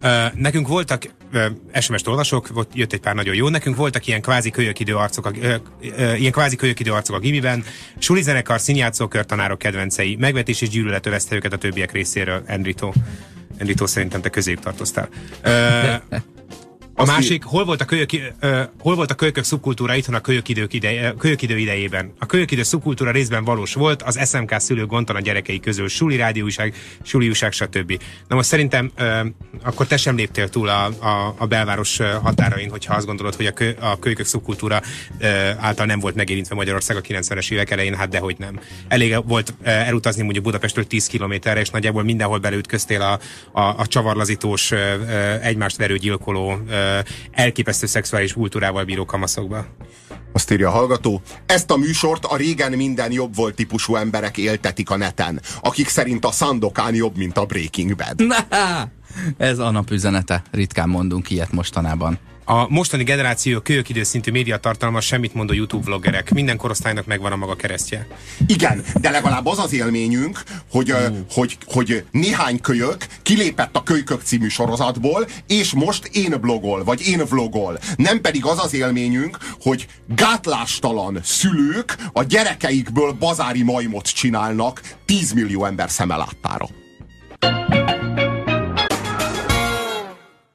Ö, nekünk voltak, ö, SMS-t olvasok, volt, jött egy pár nagyon jó, nekünk voltak ilyen kvázi kölyökidő arcok, a, ö, ö, ilyen kvázi kölyökidő arcok a gimiben, suli zenekar, színjátszókör, tanárok kedvencei, megvetés és gyűlölet övezte őket a többiek részéről, Enrito. Enrito szerintem te közéjük tartoztál. Ö, a Azt másik, hol volt a, kölyök, uh, hol volt a kölykök szubkultúra itthon a kölyökidők ide, kölyökidő idejében? A kölyökidő szubkultúra részben valós volt, az SMK szülő gondtan a gyerekei közül, suli rádióúság, suli újság, stb. Na most szerintem uh, akkor te sem léptél túl a, a, a belváros határain, hogyha azt gondolod, hogy a, kö, a kölykök szubkultúra uh, által nem volt megérintve Magyarország a 90-es évek elején, hát dehogy nem. Elég volt uh, elutazni mondjuk Budapestről 10 kilométerre, és nagyjából mindenhol belütköztél a, a, a csavarlazítós, uh, egymást verő gyilkoló uh, elképesztő szexuális kultúrával bíró kamaszokba. Azt írja a hallgató, ezt a műsort a régen minden jobb volt típusú emberek éltetik a neten, akik szerint a Sandokán jobb, mint a Breaking Bad. Na, ez a nap üzenete. Ritkán mondunk ilyet mostanában. A mostani generáció kölyök időszintű médiatartalma semmit mondó YouTube vloggerek. Minden korosztálynak megvan a maga keresztje. Igen, de legalább az az élményünk, hogy, uh. hogy, hogy néhány kölyök kilépett a Kölykök című sorozatból, és most én blogol, vagy én vlogol. Nem pedig az az élményünk, hogy gátlástalan szülők a gyerekeikből bazári majmot csinálnak 10 millió ember szeme láttára.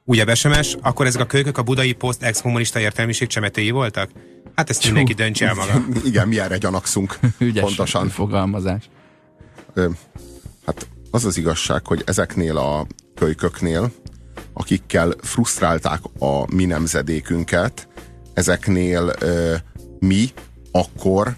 Újabb SMS, akkor ezek a kölykök a budai poszt ex-kommunista értelmiség csemetéi voltak? Hát ezt mindenki döntse el maga. Igen, mi erre gyanakszunk. Ügyes Pontosan. fogalmazás. Ö, hát az az igazság, hogy ezeknél a kölyköknél, akikkel frusztrálták a mi nemzedékünket, ezeknél ö, mi akkor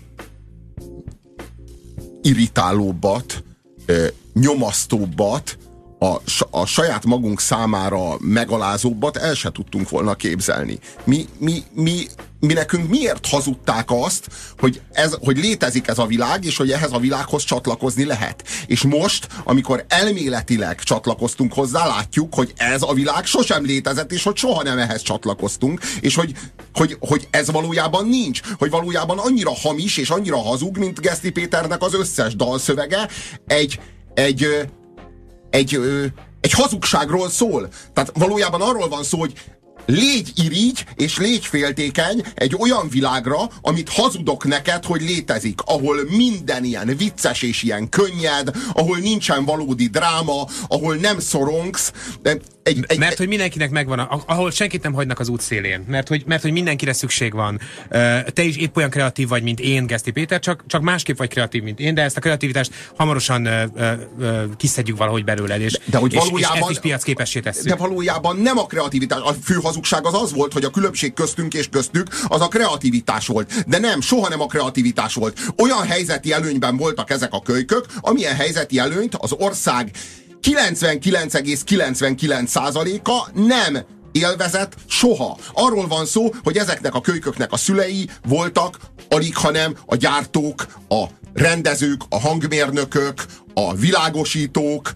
irritálóbbat, ö, nyomasztóbbat, a, a saját magunk számára megalázóbbat el se tudtunk volna képzelni. Mi, mi, mi, mi nekünk miért hazudták azt, hogy, ez, hogy létezik ez a világ, és hogy ehhez a világhoz csatlakozni lehet. És most, amikor elméletileg csatlakoztunk hozzá, látjuk, hogy ez a világ sosem létezett, és hogy soha nem ehhez csatlakoztunk, és hogy, hogy, hogy ez valójában nincs, hogy valójában annyira hamis és annyira hazug, mint Geszti Péternek az összes dalszövege, egy, egy, egy, ö, egy hazugságról szól. Tehát valójában arról van szó, hogy légy irigy és légy féltékeny egy olyan világra, amit hazudok neked, hogy létezik, ahol minden ilyen vicces és ilyen könnyed, ahol nincsen valódi dráma, ahol nem szorongsz. De Egy, egy, Mert hogy mindenkinek megvan, a, ahol senkit nem hagynak az útszélén. Mert hogy, mert hogy mindenkire szükség van. Te is épp olyan kreatív vagy, mint én, Geszti Péter, csak, csak másképp vagy kreatív, mint én, de ezt a kreativitást hamarosan ö, ö, ö, kiszedjük valahogy belőled, és, De hogy és, valójában- és ezt is piacképessé tesszük. De valójában nem a kreativitás. A fő hazugság az az volt, hogy a különbség köztünk és köztük az a kreativitás volt. De nem, soha nem a kreativitás volt. Olyan helyzeti előnyben voltak ezek a kölykök, amilyen helyzeti előnyt az ország 99,99%-a nem élvezett soha. Arról van szó, hogy ezeknek a kölyköknek a szülei voltak alig, hanem a gyártók, a rendezők, a hangmérnökök, a világosítók,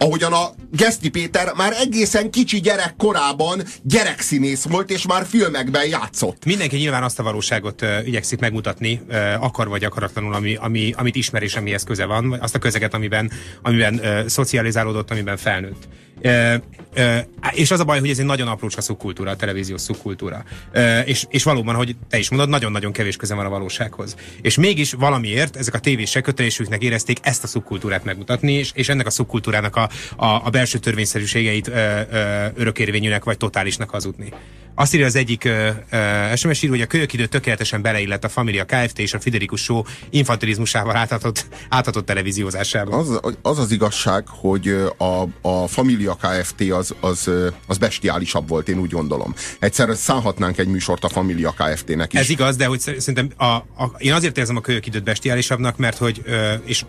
ahogyan a Geszti Péter már egészen kicsi gyerek korában gyerekszínész volt, és már filmekben játszott. Mindenki nyilván azt a valóságot uh, igyekszik megmutatni, uh, akar vagy akaratlanul, ami, ami, amit ismer és amihez köze van, azt a közeget, amiben, amiben uh, szocializálódott, amiben felnőtt. Uh, uh, és az a baj, hogy ez egy nagyon aprócska szubkultúra, a televíziós szubkultúra. Uh, és, és valóban, hogy te is mondod, nagyon-nagyon kevés köze van a valósághoz. És mégis valamiért ezek a tévések kötelésüknek érezték ezt a szubkultúrát megmutatni, és, és ennek a szubkultúrának a, a, a belső törvényszerűségeit ö, ö, örökérvényűnek vagy totálisnak hazudni. Azt írja az egyik ö, ö, SMS író, hogy a kölyök idő tökéletesen beleillett a Familia Kft. és a Fiderikus Show infantilizmusával áthatott, áthatott televíziózásába. Az, az az igazság, hogy a, a Familia Kft. Az, az, az bestiálisabb volt, én úgy gondolom. Egyszer szállhatnánk egy műsort a Familia Kft.-nek is. Ez igaz, de hogy szer- szerintem a, a, én azért érzem a kölyök időt bestiálisabbnak, mert hogy, és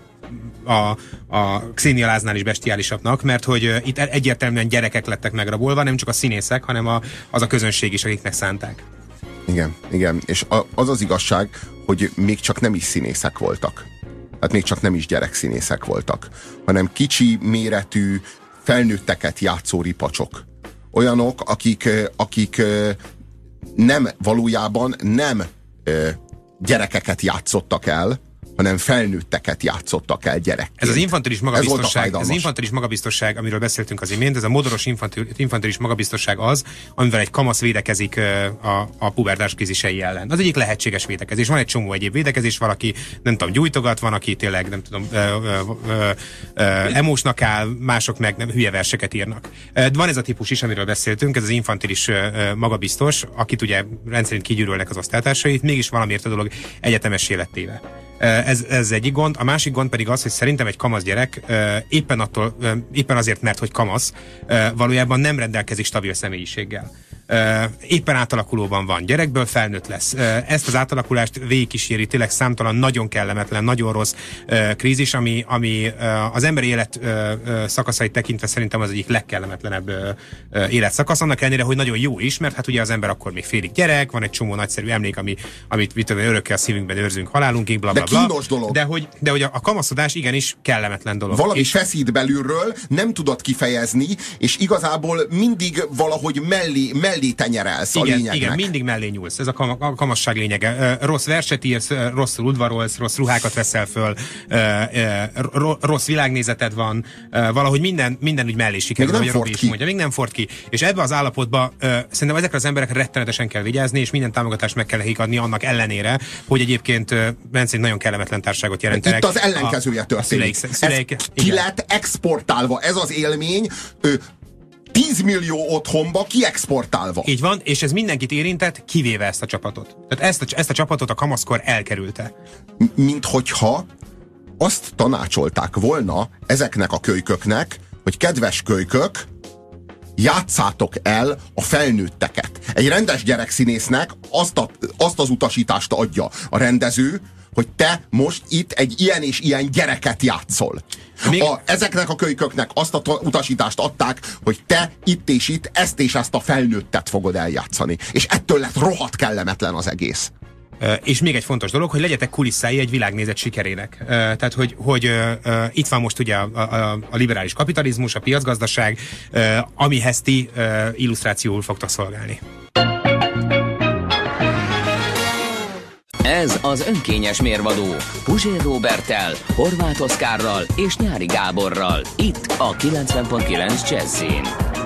a, a Xenia Láznál is bestiálisabbnak, mert hogy itt egyértelműen gyerekek lettek megrabolva, nem csak a színészek, hanem a, az a közönség is, akiknek szánták. Igen, igen. És a, az az igazság, hogy még csak nem is színészek voltak. Hát még csak nem is gyerekszínészek voltak, hanem kicsi méretű, felnőtteket játszó ripacsok. Olyanok, akik, akik nem, valójában nem gyerekeket játszottak el, hanem felnőtteket játszottak el gyerekként. Ez az infantilis Ez magabiztosság, ez az infantilis magabiztosság, amiről beszéltünk az imént, ez a modoros infantil, infantilis magabiztosság az, amivel egy kamasz védekezik a, a pubertás krízisei ellen. Az egyik lehetséges védekezés. Van egy csomó egyéb védekezés, valaki nem tudom, gyújtogat, van, aki tényleg nem tudom, ö, ö, emósnak áll, mások meg nem hülye verseket írnak. Van ez a típus is, amiről beszéltünk, ez az infantilis magabiztos, akit ugye rendszerint kigyűrölnek az osztálytársait, mégis valamiért a dolog egyetemes életéve. Ez, ez egyik gond. A másik gond pedig az, hogy szerintem egy kamasz gyerek ö, éppen, attól, ö, éppen azért, mert hogy kamasz, valójában nem rendelkezik stabil személyiséggel. Éppen átalakulóban van, gyerekből felnőtt lesz. Ezt az átalakulást végigkíséri tényleg számtalan, nagyon kellemetlen, nagyon rossz krízis, ami, ami az emberi élet szakaszait tekintve szerintem az egyik legkellemetlenebb életszakasz, annak ellenére, hogy nagyon jó is, mert hát ugye az ember akkor még félig gyerek, van egy csomó nagyszerű emlék, ami, amit mit tudom, én, örökké a szívünkben őrzünk halálunkig, bla bla De kínos dolog. De hogy, de hogy a, a kamaszodás igenis kellemetlen dolog. Valami És- feszít belülről, nem tudod kifejezni, és igazából mindig valahogy mellé, mellé tenyerelsz a igen, lényegnek. igen, mindig mellé nyúlsz. Ez a, kam- a kamasság lényege. Rossz verset írsz, rosszul udvarolsz, rossz ruhákat veszel föl, rossz világnézeted van, valahogy minden, minden úgy mellé sikerül, ahogy a Robi is mondja. Még nem ford ki. És ebbe az állapotba szerintem ezekre az emberekre rettenetesen kell vigyázni, és minden támogatást meg kell nekik adni annak ellenére, hogy egyébként Bence nagyon kellemetlen társágot jelentenek. Itt az ellenkezője a, a történik. szüleik, szüleik, Ez ki lett exportálva. Ez az élmény ö, 10 millió otthonba kiexportálva. Így van, és ez mindenkit érintett, kivéve ezt a csapatot. Tehát ezt a, ezt a csapatot a kamaszkor elkerülte. Mint hogyha azt tanácsolták volna ezeknek a kölyköknek, hogy kedves kölykök, játszátok el a felnőtteket. Egy rendes gyerekszínésznek azt, a, azt az utasítást adja a rendező, hogy te most itt egy ilyen és ilyen gyereket játszol. Még- A, ezeknek a kölyköknek azt a ta- utasítást adták, hogy te itt és itt ezt és ezt a felnőttet fogod eljátszani. És ettől lett rohadt kellemetlen az egész. És még egy fontos dolog, hogy legyetek kulisszái egy világnézet sikerének. Tehát, hogy, hogy itt van most ugye a, a, a liberális kapitalizmus, a piacgazdaság, amihez ti illusztrációul fogtok szolgálni. Ez az önkényes mérvadó Puzsér Robertel, Horváth Oszkárral és Nyári Gáborral. Itt a 90.9 Jazzin.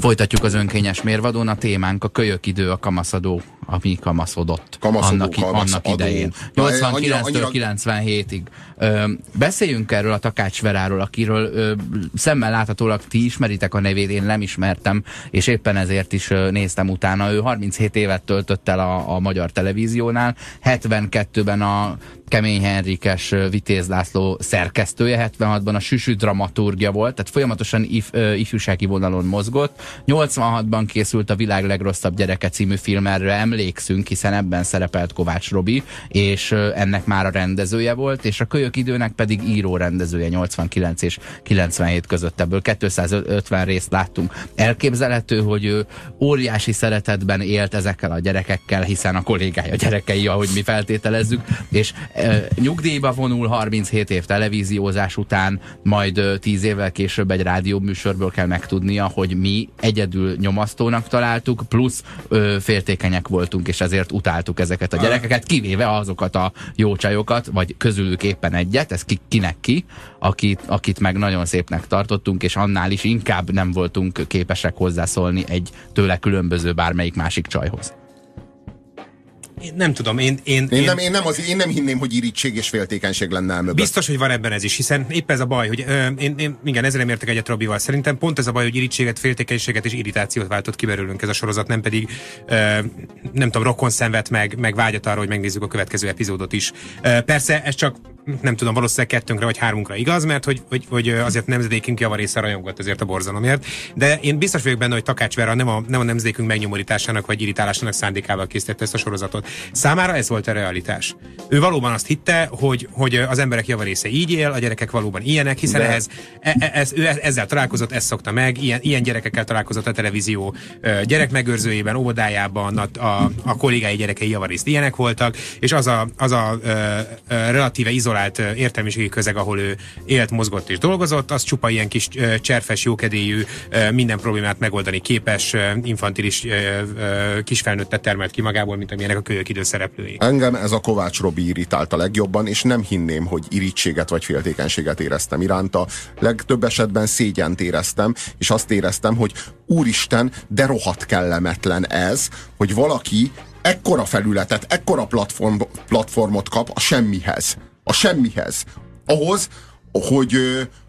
Folytatjuk az önkényes mérvadón, a témánk a kölyök idő, a kamaszadó, ami kamaszodott Kamaszodó, annak, kamaszadó. annak idején. Na, 89-től annyira- 97-ig. Ö, beszéljünk erről a Takács Veráról, akiről ö, szemmel láthatólag ti ismeritek a nevét, én nem ismertem, és éppen ezért is ö, néztem utána. Ő 37 évet töltött el a, a magyar televíziónál, 72-ben a Kemény Henrikes Vitéz László szerkesztője, 76-ban a Süsű dramaturgia volt, tehát folyamatosan if, ifjúsági vonalon mozgott. 86-ban készült a Világ legrosszabb gyereke című film, erre emlékszünk, hiszen ebben szerepelt Kovács Robi, és ennek már a rendezője volt, és a Kölyök időnek pedig író rendezője 89 és 97 között ebből 250 részt láttunk. Elképzelhető, hogy ő óriási szeretetben élt ezekkel a gyerekekkel, hiszen a kollégája gyerekei, ahogy mi feltételezzük, és nyugdíjba vonul 37 év televíziózás után, majd e, 10 évvel később egy rádió műsorből kell megtudnia, hogy mi egyedül nyomasztónak találtuk, plusz ö, féltékenyek voltunk, és ezért utáltuk ezeket a gyerekeket, kivéve azokat a jó csajokat, vagy közülük éppen egyet, ez ki, kinek ki, akit, akit meg nagyon szépnek tartottunk, és annál is inkább nem voltunk képesek hozzászólni egy tőle különböző bármelyik másik csajhoz. Én nem tudom, én, én, Én nem, én, nem az, én nem hinném, hogy irítség és féltékenység lenne el mögött. Biztos, hogy van ebben ez is, hiszen épp ez a baj, hogy ö, én, én, igen, ezzel nem értek egyet Robival. Szerintem pont ez a baj, hogy irítséget, féltékenységet és irritációt váltott ki belőlünk ez a sorozat, nem pedig ö, nem tudom, rokon szenved meg, meg vágyat arra, hogy megnézzük a következő epizódot is. Ö, persze ez csak nem tudom, valószínűleg kettőnkre vagy hárunkra igaz, mert hogy, hogy, hogy azért nemzedékünk javarésze rajongott ezért a borzalomért. De én biztos vagyok benne, hogy Takács Vera nem a, nem a nemzedékünk megnyomorításának vagy irritálásának szándékával készítette ezt a sorozatot. Számára ez volt a realitás. Ő valóban azt hitte, hogy, hogy az emberek javarésze így él, a gyerekek valóban ilyenek, hiszen De- ehhez, e, e, ez, ő ezzel találkozott, ezt szokta meg, ilyen, ilyen gyerekekkel találkozott a televízió gyerekmegőrzőjében, óvodájában, a, a, a kollégái gyerekei javarészt ilyenek voltak, és az a, az a ö, ö, relatíve izolált ö, értelmiségi közeg, ahol ő élt, mozgott és dolgozott, az csupa ilyen kis cserfes, jókedélyű, minden problémát megoldani képes, infantilis kisfelnőttet termelt ki magából, mint amilyenek a kölyök idő szereplői. Engem ez a Kovács Robi irritált a legjobban, és nem hinném, hogy irítséget vagy féltékenységet éreztem iránta. Legtöbb esetben szégyent éreztem, és azt éreztem, hogy úristen, de rohadt kellemetlen ez, hogy valaki ekkora felületet, ekkora platform, platformot kap a semmihez. A semmihez. Ahhoz, hogy,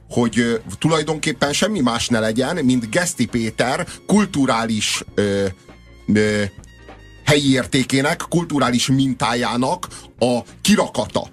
hogy tulajdonképpen semmi más ne legyen, mint Geszti Péter kulturális ö, ö, helyi értékének, kulturális mintájának a kirakata.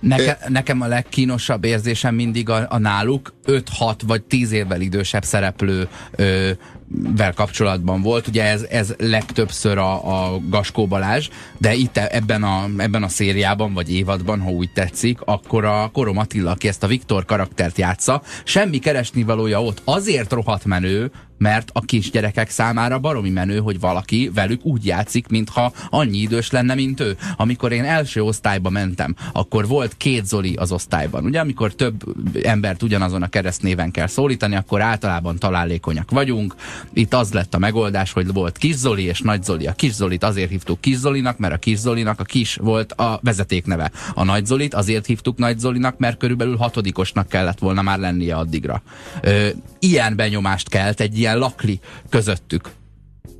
Neke, nekem a legkínosabb érzésem mindig a, a náluk 5-6 vagy 10 évvel idősebb szereplő ö, vel kapcsolatban volt. Ugye ez, ez legtöbbször a, a Gaskó Balázs, de itt ebben a, ebben a szériában, vagy évadban, ha úgy tetszik, akkor a Korom Attila, aki ezt a Viktor karaktert játsza, semmi keresnivalója ott azért rohadt menő, mert a kisgyerekek számára baromi menő, hogy valaki velük úgy játszik, mintha annyi idős lenne, mint ő. Amikor én első osztályba mentem, akkor volt két Zoli az osztályban. Ugye, amikor több embert ugyanazon a keresztnéven kell szólítani, akkor általában találékonyak vagyunk. Itt az lett a megoldás, hogy volt kis Zoli és nagy Zoli. A kis Zolit azért hívtuk kis Zolinak, mert a kis Zolinak a kis volt a vezetékneve. A nagy Zolit azért hívtuk nagy Zolinak, mert körülbelül hatodikosnak kellett volna már lennie addigra. Ö, ilyen benyomást kelt egy ilyen lakli közöttük.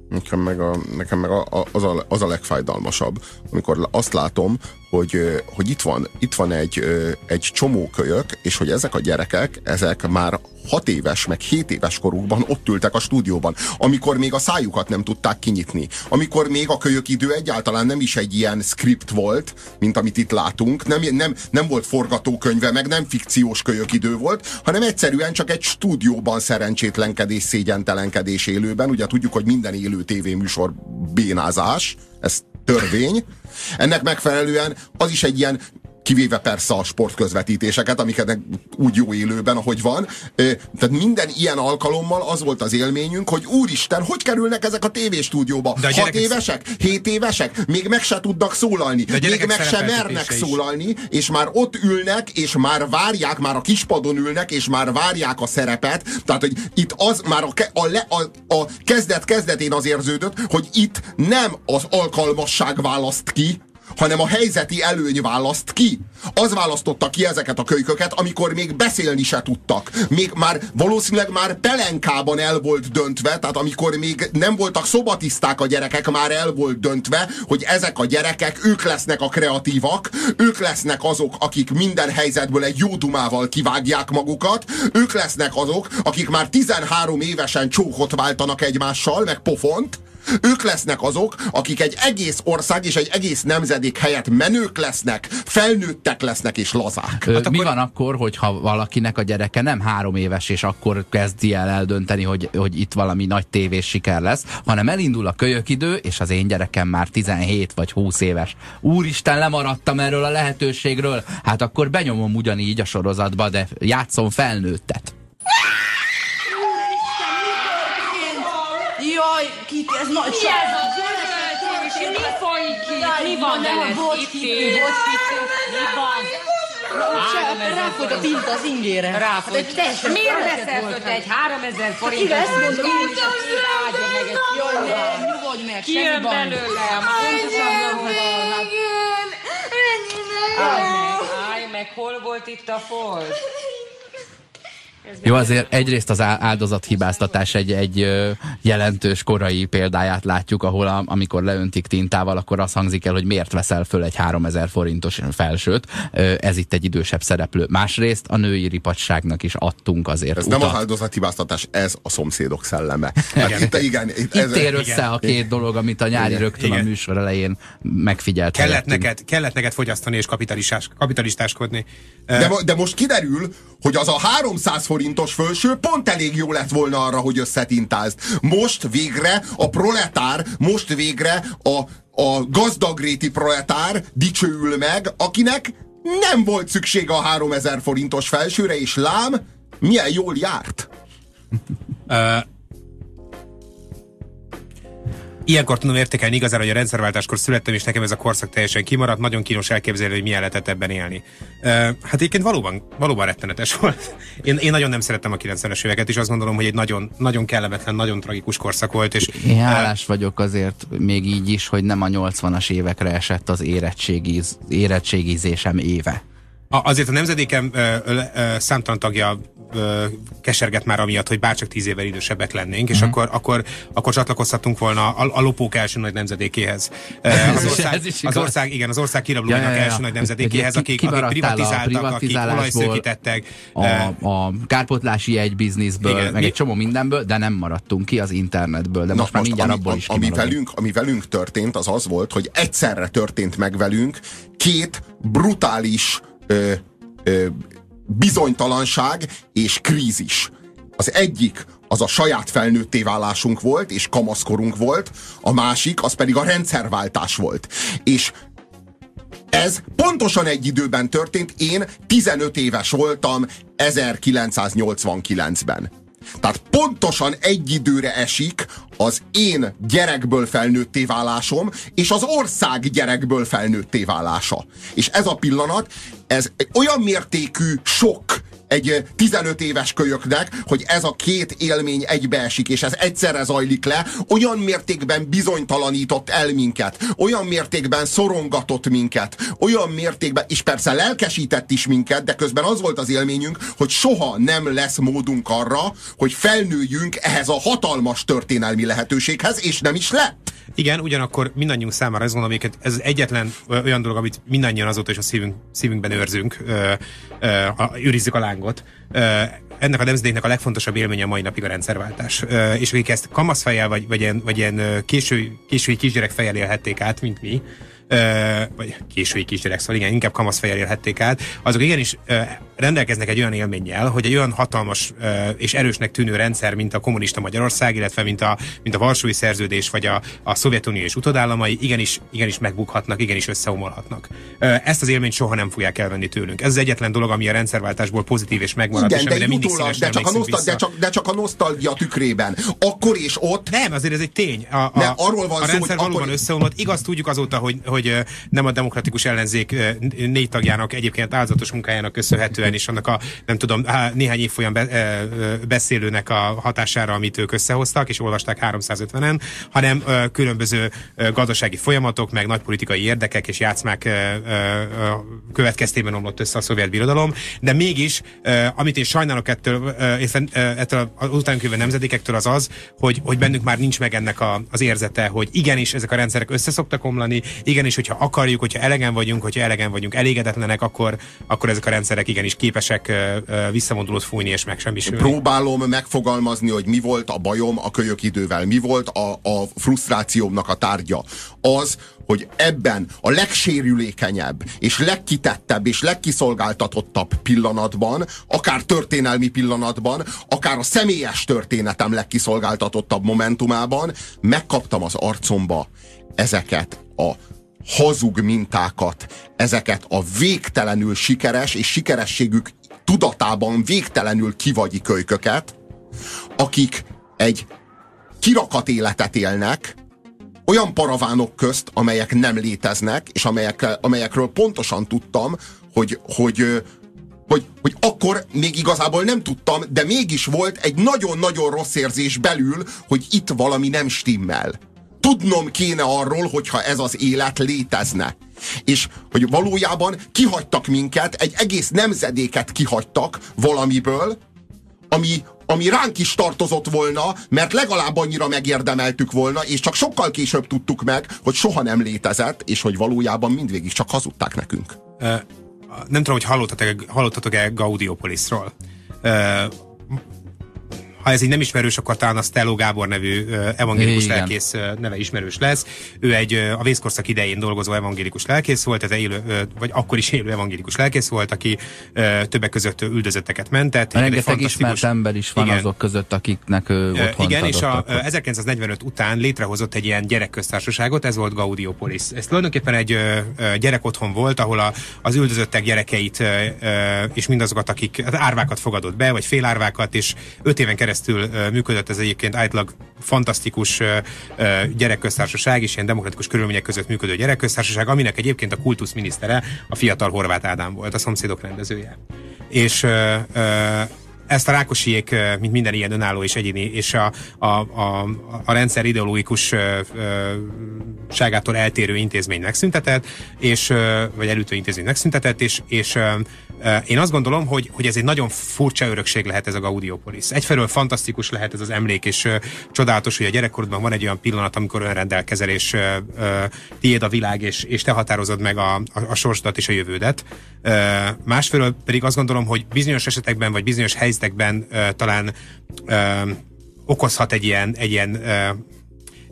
Nekem meg, a, nekem meg a, a, az, a, az a legfájdalmasabb, amikor azt látom, hogy, hogy itt van, itt van egy, egy csomó kölyök, és hogy ezek a gyerekek, ezek már 6 éves, meg 7 éves korukban ott ültek a stúdióban, amikor még a szájukat nem tudták kinyitni, amikor még a kölyök idő egyáltalán nem is egy ilyen script volt, mint amit itt látunk, nem, nem, nem volt forgatókönyve, meg nem fikciós kölyök idő volt, hanem egyszerűen csak egy stúdióban szerencsétlenkedés, szégyentelenkedés élőben, ugye tudjuk, hogy minden élő tévéműsor bénázás, ez törvény. Ennek megfelelően az is egy ilyen kivéve persze a sportközvetítéseket, amiket úgy jó élőben, ahogy van. Tehát minden ilyen alkalommal az volt az élményünk, hogy úristen, hogy kerülnek ezek a tévéstúdióba? De a Hat évesek? Hét évesek? Még meg se tudnak szólalni. Még meg se mernek is. szólalni, és már ott ülnek, és már várják, már a kispadon ülnek, és már várják a szerepet. Tehát, hogy itt az már a, ke- a, le, a, a kezdet kezdetén az érződött, hogy itt nem az alkalmasság választ ki, hanem a helyzeti előny választ ki. Az választotta ki ezeket a kölyköket, amikor még beszélni se tudtak. Még már valószínűleg már pelenkában el volt döntve, tehát amikor még nem voltak szobatiszták a gyerekek, már el volt döntve, hogy ezek a gyerekek, ők lesznek a kreatívak, ők lesznek azok, akik minden helyzetből egy jó dumával kivágják magukat, ők lesznek azok, akik már 13 évesen csókot váltanak egymással, meg pofont, ők lesznek azok, akik egy egész ország és egy egész nemzedék helyett menők lesznek, felnőttek lesznek és lazák. Ö, Mi van akkor, hogyha valakinek a gyereke nem három éves, és akkor kezdi el eldönteni, hogy, hogy itt valami nagy tévés siker lesz, hanem elindul a kölyök idő, és az én gyerekem már 17 vagy 20 éves. Úristen, lemaradtam erről a lehetőségről. Hát akkor benyomom ugyanígy a sorozatba, de játszom felnőttet. Jaj, Kiti, ez nagy Mi ez a zöld? Mi folyik itt? Mi van veled? Itt él? Mi van? Ráfolyt a tinta az ingére. Ráfolyt. Miért veszel föl egy 3000 forintot? Igen, ezt mondom, is Áldja meg egy Jaj, nem, nyugodj meg, Ki semmi jön baj. belőle? Pontosan állj meg, hol volt itt a folt? Jó, azért egyrészt az áldozathibáztatás egy, egy jelentős korai példáját látjuk, ahol a, amikor leöntik tintával, akkor az hangzik el, hogy miért veszel föl egy 3000 forintos felsőt. Ez itt egy idősebb szereplő. Másrészt a női ripacságnak is adtunk azért Ez utat. nem a hálózathibáztatás, ez a szomszédok szelleme. Hát Igen. itt, igen, itt, Itt ér össze igen. a két dolog, amit a nyári Igen. rögtön a Igen. műsor elején megfigyelt. Kellett helyettünk. neked, kellett neked fogyasztani és kapitalistás, kapitalistáskodni. De, de most kiderül, hogy az a 300 forintos fölső pont elég jó lett volna arra, hogy összetintázd. Most végre a proletár, most végre a, a gazdagréti proletár dicsőül meg, akinek nem volt szüksége a 3000 forintos felsőre, és lám, milyen jól járt. Ilyenkor tudom értékelni igazán, hogy a rendszerváltáskor születtem, és nekem ez a korszak teljesen kimaradt. Nagyon kínos elképzelni, hogy milyen lehetett ebben élni. Uh, hát egyébként valóban, valóban rettenetes volt. Én, én nagyon nem szerettem a 90-es éveket, és azt gondolom, hogy egy nagyon, nagyon kellemetlen, nagyon tragikus korszak volt. És, Én hálás vagyok azért még így is, hogy nem a 80-as évekre esett az érettségiz, érettségizésem éve. A, azért a nemzedékem ö, ö, ö, számtalan tagja keserget már amiatt, hogy bárcsak tíz évvel idősebbek lennénk, és Mhm. akkor, akkor, akkor csatlakozhatunk volna a, a lopók első nagy nemzedékéhez. Az is- ország, ez is az ország, igen, az ország kirablóinak Ja, ja, ja. első nagy nemzedékéhez, Ki- akik, akik privatizáltak, akik olajszőkítettek. A, a kárpotlási egy bizniszből, Igen, meg mi- egy csomó mindenből, de nem maradtunk ki az internetből, de most már mindjárt ami, abból is ami, velünk, ami velünk történt, az az volt, hogy egyszerre történt meg velünk két brutális ö, ö, bizonytalanság és krízis. Az egyik az a saját felnőtté válásunk volt, és kamaszkorunk volt, a másik, az pedig a rendszerváltás volt. És ez pontosan egy időben történt, én 15 éves voltam 1989-ben. Tehát pontosan egy időre esik az én gyerekből felnőtté válásom, és az ország gyerekből felnőtté válása. És ez a pillanat, ez olyan mértékű sok egy 15 éves kölyöknek, hogy ez a két élmény egybeesik, és ez egyszerre zajlik le, olyan mértékben bizonytalanított el minket, olyan mértékben szorongatott minket, olyan mértékben, és persze lelkesített is minket, de közben az volt az élményünk, hogy soha nem lesz módunk arra, hogy felnőjünk ehhez a hatalmas történelmi lehetőséghez, és nem is lett. Igen, ugyanakkor mindannyiunk számára ez gondolom, hogy ez egyetlen olyan dolog, amit mindannyian azóta is a szívünk, szívünkben őrzünk, ö, ö, a, őrizzük a lángot. Ö, ennek a nemzedéknek a legfontosabb élménye a mai napig a rendszerváltás. Ö, és akik ezt kamaszfejjel, vagy, vagy ilyen, vagy ilyen késő, késői kisgyerek fejjel élhették át, mint mi, vagy késői kisgyerek, szóval igen, inkább kamaszfejjel élhették át, azok igenis rendelkeznek egy olyan élménnyel, hogy egy olyan hatalmas és erősnek tűnő rendszer, mint a kommunista Magyarország, illetve mint a, mint a Varsói Szerződés, vagy a, a Szovjetunió és utodállamai, igenis, igenis megbukhatnak, igenis összeomolhatnak. Ezt az élményt soha nem fogják elvenni tőlünk. Ez az egyetlen dolog, ami a rendszerváltásból pozitív és megmarad, Igen, és de, amire mindig utólag, de, csak a nosztal, de, csak, de csak a nosztalgia tükrében. Akkor és ott Nem, azért ez egy tény. A, a, Ne, arról van a szó, rendszer hogy valóban akkor- összeomlott. Igaz, tudjuk azóta, hogy, hogy ö, nem a demokratikus ellenzék négy tagjának egyébként áldozatos munkájának köszönhetően, és annak a nem tudom, há- néhány évfolyam beszélőnek a hatására, amit ők összehoztak, és olvasták 350-en, hanem különböző gazdasági folyamatok, meg nagy politikai érdekek és játszmák következtében omlott össze a szovjet birodalom, de mégis, amit én sajnálok ettől, ettől az utánkövő nemzedékektől az az, hogy, hogy bennük már nincs meg ennek a, az érzete, hogy igenis ezek a rendszerek össze szoktak omlani, igenis, hogyha akarjuk, hogyha elegen vagyunk, hogyha elegen vagyunk elégedetlenek, akkor, akkor ezek a rendszerek igenis képesek visszavonulót fújni és megsemmisülni. próbálom megfogalmazni, hogy mi volt a bajom a kölyök idővel, mi volt a, a frusztrációmnak a tárgya. Az, hogy ebben a legsérülékenyebb, és legkitettebb, és legkiszolgáltatottabb pillanatban, akár történelmi pillanatban, akár a személyes történetem legkiszolgáltatottabb momentumában megkaptam az arcomba ezeket a hazug mintákat, ezeket a végtelenül sikeres és sikerességük tudatában végtelenül kivagyi kölyköket, akik egy kirakat életet élnek, olyan paravánok közt, amelyek nem léteznek, és amelyek, amelyekről pontosan tudtam, hogy, hogy, hogy, hogy akkor még igazából nem tudtam, de mégis volt egy nagyon-nagyon rossz érzés belül, hogy itt valami nem stimmel. Tudnom kéne arról, hogyha ez az élet létezne. És hogy valójában kihagytak minket, egy egész nemzedéket kihagytak valamiből, ami, ami ránk is tartozott volna, mert legalább annyira megérdemeltük volna, és csak sokkal később tudtuk meg, hogy soha nem létezett, és hogy valójában mindvégig csak hazudták nekünk. Nem tudom, hogy hallottatok-e, hallottatok-e Gaudiopolisról. Ha ez így nem ismerős, akkor talán a Stello Gábor nevű evangélikus Igen. lelkész neve ismerős lesz. Ő egy a vészkorszak idején dolgozó evangélikus lelkész volt, ez élő, vagy akkor is élő evangélikus lelkész volt, aki többek között üldözötteket mentett. Rengeteg fantasztikus- ismert ember is van Igen. azok között, akiknek ő otthont Igen, és a, adott ö, akkor. 1945 után létrehozott egy ilyen gyerekköztársaságot, ez volt Gaudiopolis. Ez tulajdonképpen egy gyerekotthon volt, ahol a, az üldözöttek gyerekeit és mindazokat, akik hát árvákat fogadott be, vagy félárvákat, és öt éven keresztül ö, működött ez egyébként általában fantasztikus gyerekköztársaság, és ilyen demokratikus körülmények között működő gyerekköztársaság, aminek egyébként a kultuszminisztere a fiatal Horváth Ádám volt, a szomszédok rendezője. És ezt a Rákosiék, mint minden ilyen önálló és egyéni, és a, a, a, a rendszer ideológikus ságától eltérő intézmény megszüntetett, és, vagy elütő intézmény megszüntetett, és, és én azt gondolom, hogy, hogy ez egy nagyon furcsa örökség lehet ez a Gaudiopolis. Egyfelől fantasztikus lehet ez az emlék, és csodálatos, hogy a gyerekkorodban van egy olyan pillanat, amikor önrendelkezel, és tiéd a világ, és, és te határozod meg a, a, a sorsodat és a jövődet. Másfelől pedig azt gondolom, hogy bizonyos esetekben, vagy bizonyos helyzetekben ö, talán okozhat egy ilyen, egy ilyen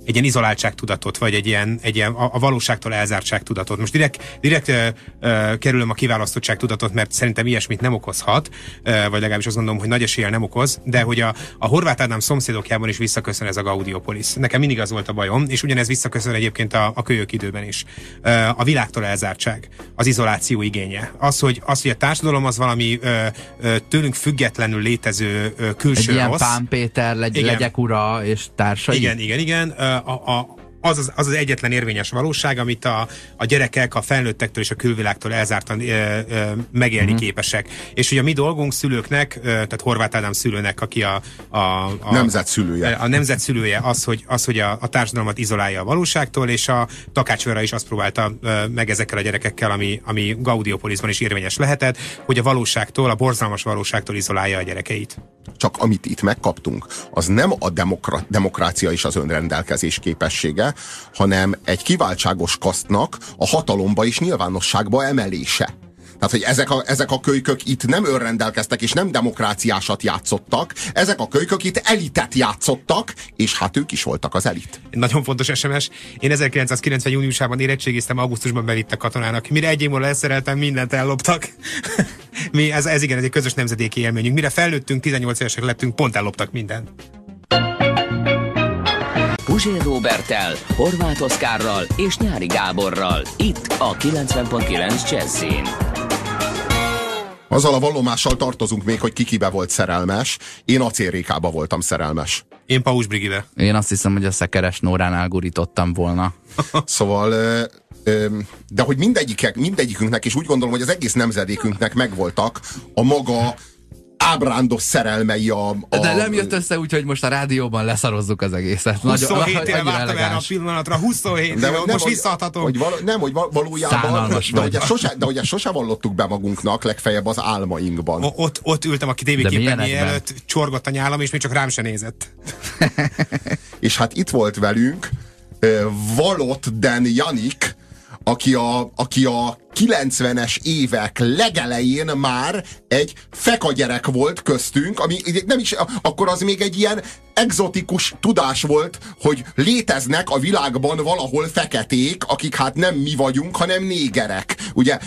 egy ilyen izoláltságtudatot, vagy egy ilyen, egy ilyen a, a valóságtól elzártságtudatot. Most direkt, direkt ö, ö, kerülöm a kiválasztottságtudatot, mert szerintem ilyesmit nem okozhat, ö, vagy legalábbis azt gondolom, hogy nagy eséllyel nem okoz, de hogy a, a horvát Ádám szomszédokjában is visszaköszön ez a Gaudiopolis. Nekem mindig az volt a bajom, és ugyanez visszaköszön egyébként a, a kölyök időben is. Ö, a világtól elzártság, az izoláció igénye. Az, hogy, az, hogy a társadalom az valami ö, ö, tőlünk függetlenül létező ö, külső Egy ilyen rossz. Pán Péter, legy, Igen. legyek ura és társai. Igen, igen, igen. Ö, A, a, az, az, az az egyetlen érvényes valóság, amit a, a gyerekek a felnőttektől és a külvilágtól elzártan ö, ö, megélni Mhm. uh-huh. képesek. És hogy a mi dolgunk szülőknek, ö, tehát Horváth Ádám szülőnek, aki a, a, a Nemzet szülője. A nemzet szülője az, hogy, az, hogy a, a társadalmat izolálja a valóságtól, és a Takács Vera is azt próbálta ö, meg ezekkel a gyerekekkel, ami, ami Gaudiopolisban is érvényes lehetett, hogy a valóságtól, a borzalmas valóságtól izolálja a gyerekeit. Csak amit itt megkaptunk, az nem a demokra- demokrácia és az önrendelkezés képessége, hanem egy kiváltságos kasztnak a hatalomba és nyilvánosságba emelése. Tehát, hogy ezek a, ezek a kölykök itt nem önrendelkeztek, és nem demokráciásat játszottak, ezek a kölykök itt elitet játszottak, és hát ők is voltak az elit. Nagyon fontos SMS. Én 1990 júniusában érettségiztem, augusztusban bevittek katonának. Mire egy év múlva leszereltem, mindent elloptak. Mi, ez, ez igen, ez egy közös nemzedéki élményünk. Mire felnőttünk, 18 évesek lettünk, pont elloptak mindent. Puzsér Robertel, Horváth Oszkárral és Nyári Gáborral. Itt a 90.9 Jazzin. Azzal a vallomással tartozunk még, hogy kikibe volt szerelmes. Én acélrékába voltam szerelmes. Én Paus Brigibe. Én azt hiszem, hogy a szekeres Nóránál gurítottam volna. Szóval, ö, ö, de hogy mindegyikek, mindegyikünknek, és úgy gondolom, hogy az egész nemzedékünknek megvoltak a maga ábrándos szerelmei a, a De nem jött össze úgy, hogy most a rádióban leszarozzuk az egészet. 27 éve vártam erre a pillanatra, 27 De éve, hogy most hogy- visszaadhatom. Hogy val, nem, hogy val, valójában, Szánalmas de vagy. hogy, sose, de hogy ezt sose vallottuk be magunknak, legfeljebb az álmainkban. O- ott, ott ültem a tévéképernyő előtt, csorgott a nyálam, és még csak rám se nézett. És hát itt volt velünk ö, Valott Den Janik, aki a, aki a 90-es évek legelején már egy feka gyerek volt köztünk, ami nem is, akkor az még egy ilyen exotikus tudás volt, hogy léteznek a világban valahol feketék, akik hát nem mi vagyunk, hanem négerek. Ugye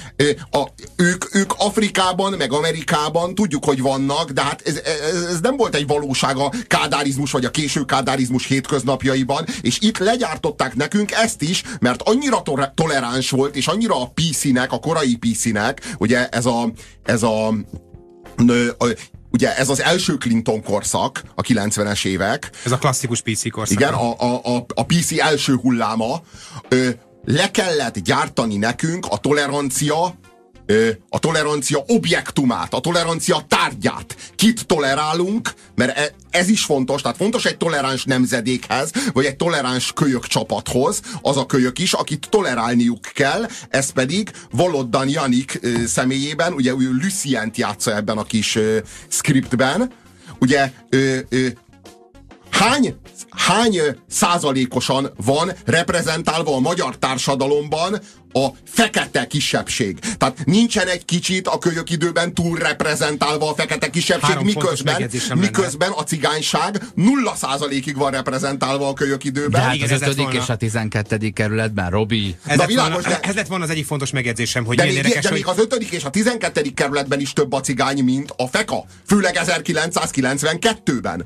a, ők, ők Afrikában, meg Amerikában tudjuk, hogy vannak, de hát ez, ez, ez nem volt egy valóság a kádárizmus vagy a késő kádárizmus hétköznapjaiban, és itt legyártották nekünk ezt is, mert annyira to- toleráns volt, és annyira a PC-nek, a korai PC-nek, ugye ez a, ez a a, ugye ez az első Clinton korszak, a 90-es évek, Ez a klasszikus PC korszak. igen, a, a, a, a PC első hulláma, ö, le kellett gyártani nekünk a tolerancia a tolerancia objektumát, a tolerancia tárgyát. Kit tolerálunk, mert e- ez is fontos, tehát fontos egy toleráns nemzedékhez, vagy egy toleráns kölyök csapathoz, az a kölyök is, akit tolerálniuk kell, ez pedig Voloddan Janik személyében, ugye ő Lucient játsza ebben a kis scriptben, ugye ö, ö, hány, hány százalékosan van reprezentálva a magyar társadalomban a fekete kisebbség. Tehát nincsen egy kicsit a kölyök időben túl reprezentálva a fekete kisebbség, Három miközben, lenne. miközben a cigányság nulla százalékig van reprezentálva a kölyök De időben. hát Igen, az ez lett 5. volna. és a 12. kerületben, Robi. Ez, Na lett volna, világos, de- ez lett volna az egyik fontos megjegyzésem, hogy De, még, érdekes, de hogy... még az 5. és a 12. kerületben is több a cigány, mint a feka. Főleg 1992-ben.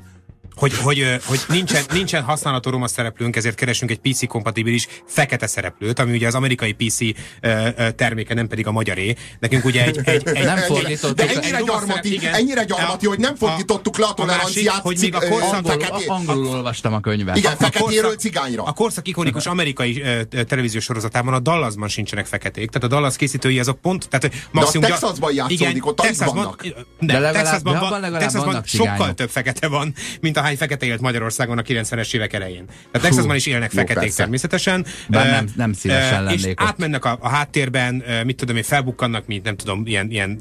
Hogy, hogy, hogy nincsen, nincsen használható roma szereplőnk, ezért keresünk egy PC-kompatibilis fekete szereplőt, ami ugye az amerikai PC terméke, nem pedig a magyaré. Nekünk ugye egy... egy, egy Nem Ennyire- fordítottuk. De Egy ennyire gyarmati, szerep- ennyire gyarmati, A- hogy nem fordítottuk le a a toleranciát. másik, hogy még a korszak- Angolul, feketé- angolul olvastam a könyvet. Igen, a feketéről cigányra. A korszak ikonikus amerikai televíziós sorozatában a Dallasban sincsenek feketék. Tehát a Dallas készítői azok pont, tehát maximum... gya- Texasban játszódik, ott Texasban, vannak. De, De legalább- Texasban, de abban legalább Texasban vannak sokkal több fekete van, mint ahány fekete élt Magyarországon a 90-es évek elején. Tehát Texasban is élnek jó, feketék persze. természetesen. Bár nem- nem szívesen ö, És lennék ott. átmennek a, a háttérben, mit tudom én, felbukkannak, mint nem tudom, ilyen, ilyen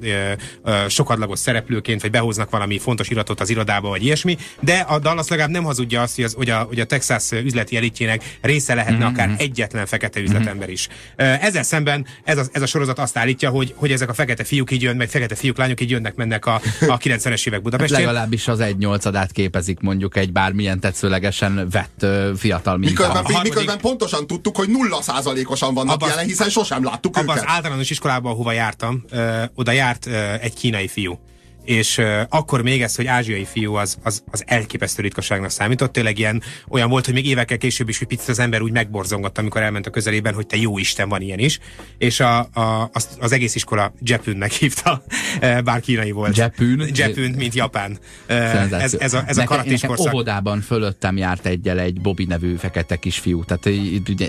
sokadlagos szereplőként, vagy behoznak valami fontos iratot az irodába, vagy ilyesmi, de a Dallas legalább nem hazudja azt, hogy, az, hogy, a, hogy a Texas üzleti elitjének része lehetne Mhm. akár egyetlen fekete üzletember is. Ezzel szemben ez a, ez a sorozat azt állítja, hogy, hogy ezek a fekete fiúk így jön, meg fekete fiúk, lányok így jönnek, mennek a, a 90-es évek Hát Budapestjén. legalábbis az egy nyolcadát képezik mondjuk egy bármilyen tetszőlegesen vett fiatal minta. Miközben, harmadik- miközben pontosan tudtuk, hogy nulla százalékosan vannak Abban- jelen, hiszen sosem láttuk Abban őket. az általános iskolában, ahova jártam, ö, oda járt ö, egy kínai fiú. És ö, akkor még ez, hogy ázsiai fiú az, az, az elképesztő ritkaságnak számított. Tényleg ilyen olyan volt, hogy még évekkel később is, hogy picit az ember úgy megborzongott, amikor elment a közelében, hogy te jó Isten, van ilyen is. És a, a, az, az egész iskola Jepünnek hívta, bár kínai volt. Jepün? Jepün, mint Japán. Ez, ez a, ez a nekem, nekem korszak. óvodában fölöttem járt egyel egy Bobby nevű fekete kisfiú. Tehát ugye,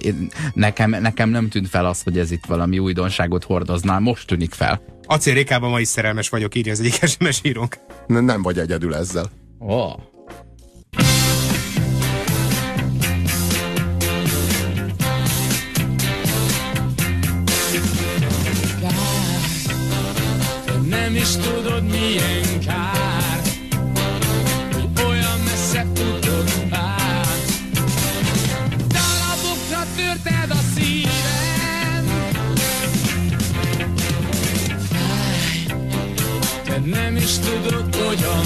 nekem, nekem nem tűnt fel az, hogy ez itt valami újdonságot hordoznál. Most tűnik fel. Acél Rékában ma is szerelmes vagyok, írja az egyik SMS írónk. N- Nem vagy egyedül ezzel. Oh. Nem is tudod milyen kár nem is tudod hogyan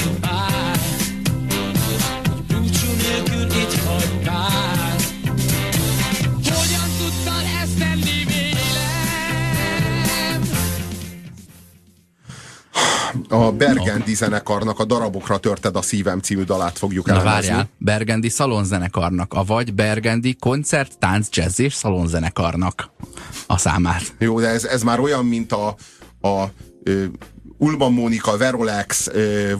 Hogy búcsú nélkül itt hagytál Hogyan tudtad ezt tenni vélem A Bergendi zenekarnak a darabokra törted a szívem című dalát fogjuk Na elemezni. várjál, Bergendi szalonzenekarnak, avagy Bergendi koncert, tánc, jazz és szalonzenekarnak a számát. Jó, de ez, ez már olyan, mint a, a Ulman Mónika, Verolex,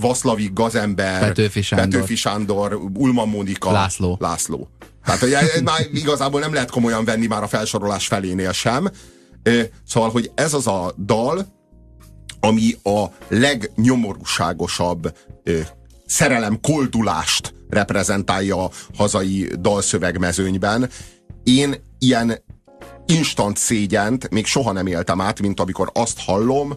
Vaszlavik Gazember, Petőfi Sándor. Petőfi Sándor Ulman Mónika, László. László. Tehát hogy ez már igazából nem lehet komolyan venni már a felsorolás felénél sem. Szóval, hogy ez az a dal, ami a legnyomorúságosabb szerelem koldulást reprezentálja a hazai dalszövegmezőnyben. Én ilyen instant szégyent még soha nem éltem át, mint amikor azt hallom,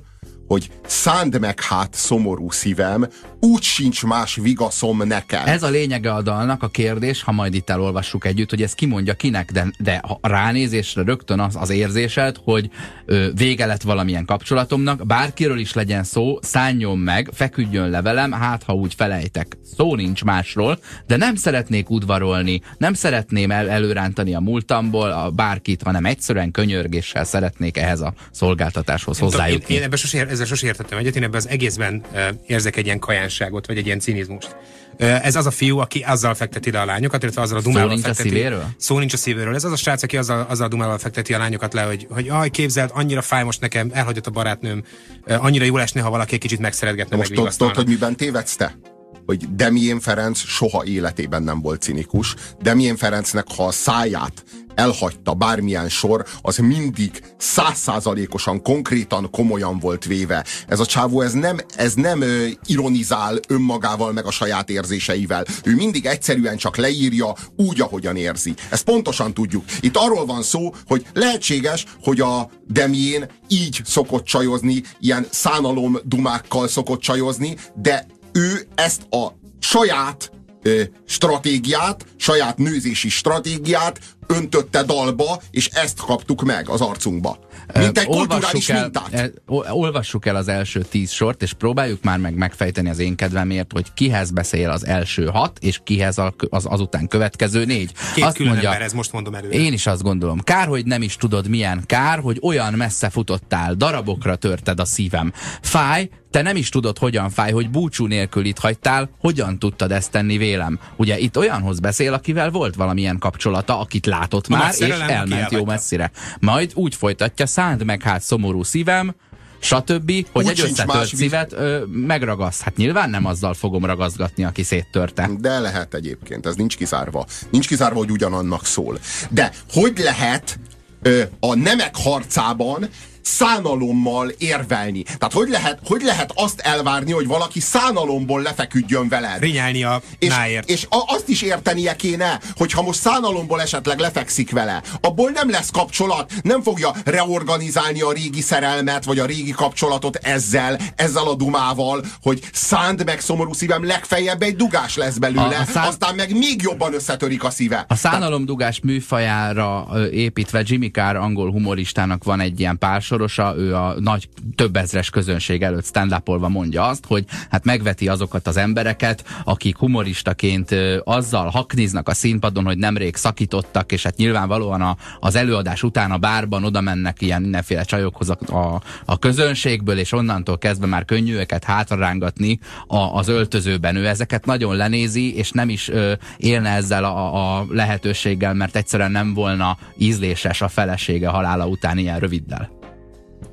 hogy szánd meg hát szomorú szívem, úgy sincs más vigaszom nekem. Ez a lényege a dalnak, a kérdés, ha majd itt elolvassuk együtt, hogy ez kimondja kinek, de, de ha ránézésre rögtön az, az érzésed, hogy ö, vége lett valamilyen kapcsolatomnak, bárkiről is legyen szó, szálljon meg, feküdjön le velem, hát ha úgy felejtek. Szó nincs másról, de nem szeretnék udvarolni, nem szeretném el, előrántani a múltamból a bárkit, hanem egyszerűen könyörgéssel szeretnék ehhez a szolgáltatáshoz hozzájutni. Én, én ebben sose, ezzel sose értettem egyet, én ebben az egészben érzek egy ilyen kajánságot, vagy egy ilyen cinizmust. Ez az a fiú, aki azzal fekteti le a lányokat, illetve azzal a dumával nincs a fekteti. szívéről? Szó nincs a szívéről. Ez az a srác, aki azzal, azzal a dumával fekteti a lányokat le, hogy, hogy aj, képzeld, annyira fáj most nekem, elhagyott a barátnőm, annyira jó esne, ha valaki egy kicsit megszeretgetne, Most tudod, hogy miben tévedsz te? Hogy Demien Ferenc soha életében nem volt cinikus. Demien Ferencnek, ha a száját elhagyta bármilyen sor, az mindig százszázalékosan, konkrétan, komolyan volt véve. Ez a csávó, ez nem, ez nem ö, ironizál önmagával, meg a saját érzéseivel. Ő mindig egyszerűen csak leírja úgy, ahogyan érzi. Ezt pontosan tudjuk. Itt arról van szó, hogy lehetséges, hogy a Demien így szokott csajozni, ilyen szánalom dumákkal szokott csajozni, de ő ezt a saját ö, stratégiát, saját nőzési stratégiát öntötte dalba, és ezt kaptuk meg az arcunkba. Mint egy kulturális el, mintát. ol- olvassuk el az első tíz sort, és próbáljuk már meg megfejteni az én kedvemért, hogy kihez beszél az első hat, és kihez az azután következő négy. Két külön ember, ez most mondom előre. Én is azt gondolom. Kár, hogy nem is tudod milyen kár, hogy olyan messze futottál, darabokra törted a szívem. Fáj, te nem is tudod, hogyan fáj, hogy búcsú nélkül itt hagytál, hogyan tudtad ezt tenni vélem. Ugye itt olyanhoz beszél, akivel volt valamilyen kapcsolata, akit látott már, és elment jó messzire. Majd úgy folytatja, szánd meg hát szomorú szívem, stb., hogy Úgy egy összetört szívet ö, megragaszt. Hát nyilván nem azzal fogom ragaszgatni, aki széttörte. De lehet egyébként, ez nincs kizárva. Nincs kizárva, hogy ugyanannak szól. De hogy lehet ö, a nemek harcában szánalommal érvelni? Tehát hogy lehet, hogy lehet azt elvárni, hogy valaki szánalomból lefeküdjön veled? Rinyálni a És, náért. és a, azt is értenie kéne, hogy ha most szánalomból esetleg lefekszik vele, abból nem lesz kapcsolat, nem fogja reorganizálni a régi szerelmet, vagy a régi kapcsolatot ezzel, ezzel a dumával, hogy szánd meg szomorú szívem, legfeljebb egy dugás lesz belőle, A- a szán- aztán meg még jobban összetörik a szíve. A szánalomdugás műfajára építve Jimmy Carr angol humoristának van egy ilyen pársoros, Orsa, ő a nagy több ezres közönség előtt stand mondja azt, hogy hát megveti azokat az embereket, akik humoristaként azzal hakniznak a színpadon, hogy nemrég szakítottak, és hát nyilvánvalóan a, az előadás után a bárban oda mennek ilyen mindenféle csajokhoz a, a, a közönségből, és onnantól kezdve már könnyű őket hátrarángatni a, az öltözőben. Ő ezeket nagyon lenézi, és nem is ö, élne ezzel a, a lehetőséggel, mert egyszerűen nem volna ízléses a felesége halála után ilyen röviddel.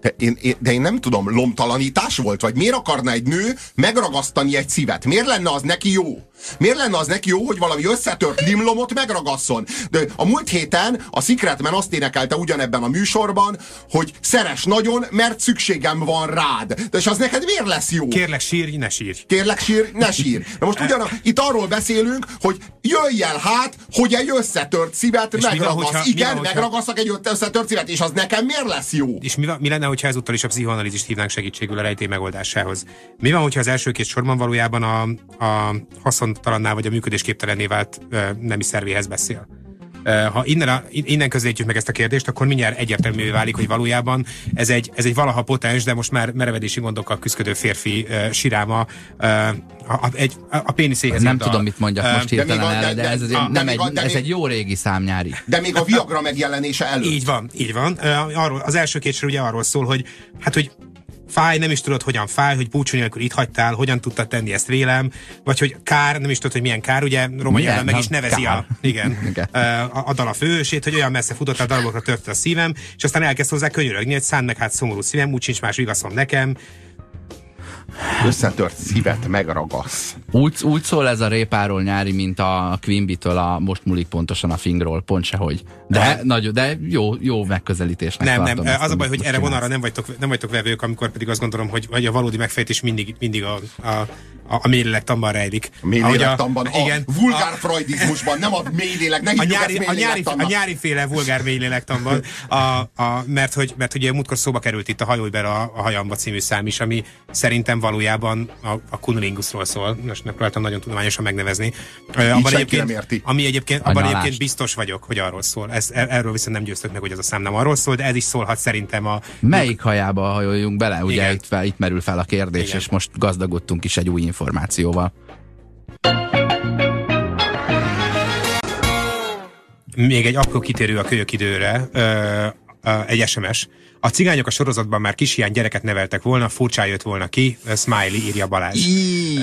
De én, én, de én nem tudom, lomtalanítás volt? Vagy miért akarna egy nő megragasztani egy szívet? Miért lenne az neki jó? Miért lenne az neki jó, hogy valami összetört limlomot megragasszon? De a múlt héten a Secretman azt énekelte ugyanebben a műsorban, hogy szeres nagyon, mert szükségem van rád. De és az neked miért lesz jó? Kérlek sírj, ne sírj. Kérlek sír, ne sír. Na most ugyan, itt arról beszélünk, hogy jöjj el hát, hogy egy összetört szívet És mi van, megragasz. hogyha- Igen, van, hogyha- egy összetört szívet, és az nekem miért lesz jó? És mi, van- mi lenne, hogyha ezúttal is a pszichoanalízist hívnánk segítségül a rejtély megoldásához? Mi van, hogyha az első két sorban valójában a, a haszontalanná vagy a működésképtelenné vált nemi szervéhez beszél? Ha innen, a, innen közelítjük meg ezt a kérdést, akkor mindjárt egyértelművé válik, hogy valójában ez egy, ez egy valaha potens, de most már merevedési gondokkal küzdő férfi uh, siráma uh, a, a, egy, a, a péniszéhez. Nem tudom, a- mit mondjak most hirtelen a- de- erre, de de- ez, de azért nem egy, a- de ez még- egy jó régi számnyári. De még a Viagra megjelenése előtt. Így van, így van. Arról, az első két sor ugye arról szól, hogy hát, hogy fáj, nem is tudod, hogyan fáj, hogy búcsú nélkül itt hagytál, hogyan tudtad tenni ezt vélem, vagy hogy kár, nem is tudod, hogy milyen kár, ugye Roma? Jelen meg is nevezi kár. a, igen, Igen. a, a dal a fősét, hogy olyan messze futott, a darabokra törte a szívem, és aztán elkezd hozzá könyörögni, hogy szánd meg hát szomorú szívem, úgy sincs más vigaszom nekem. Összetört szívet megragasz. Úgy, úgy szól ez a répáról nyári, mint a Quimby-től a most múlik pontosan a fingról, pont sehogy. De, nagyon, de jó, jó megközelítésnek Nem, nem, ezt, az a baj, hogy erre vonalra nem vagytok, nem vagytok vevők, amikor pedig azt gondolom, hogy, hogy a valódi megfejtés mindig, mindig a, a, a, a mélélektamban rejlik. A mély Ahogy lélektamban, a, igen, vulgár freudizmusban, nem a mély lélek, ne a nyári, a, nyári, a nyári féle vulgár mélylélektamban, a, a, mert, hogy, mert ugye múltkor szóba került itt a Hajolj bele a, a hajamba című szám is, ami szerintem valójában a, a kunilingusról szól, most megpróbáltam nagyon tudományosan megnevezni. Ö, Abban nem érti. ami egyébként, A abban egyébként biztos vagyok, hogy arról szól. Ez, er- erről viszont nem győztök meg, hogy ez a szám nem arról szól, de ez is szólhat szerintem a, Melyik hajába hajoljunk bele? Ugye Igen. itt, fel, itt merül fel a kérdés, Igen. és most gazdagodtunk is egy új információval. Még egy apró kitérő a kölyök időre, egy SMS. A cigányok a sorozatban már kis hiány gyereket neveltek volna, furcsán jött volna ki, ö, Smiley írja Balázs. Í- Ö,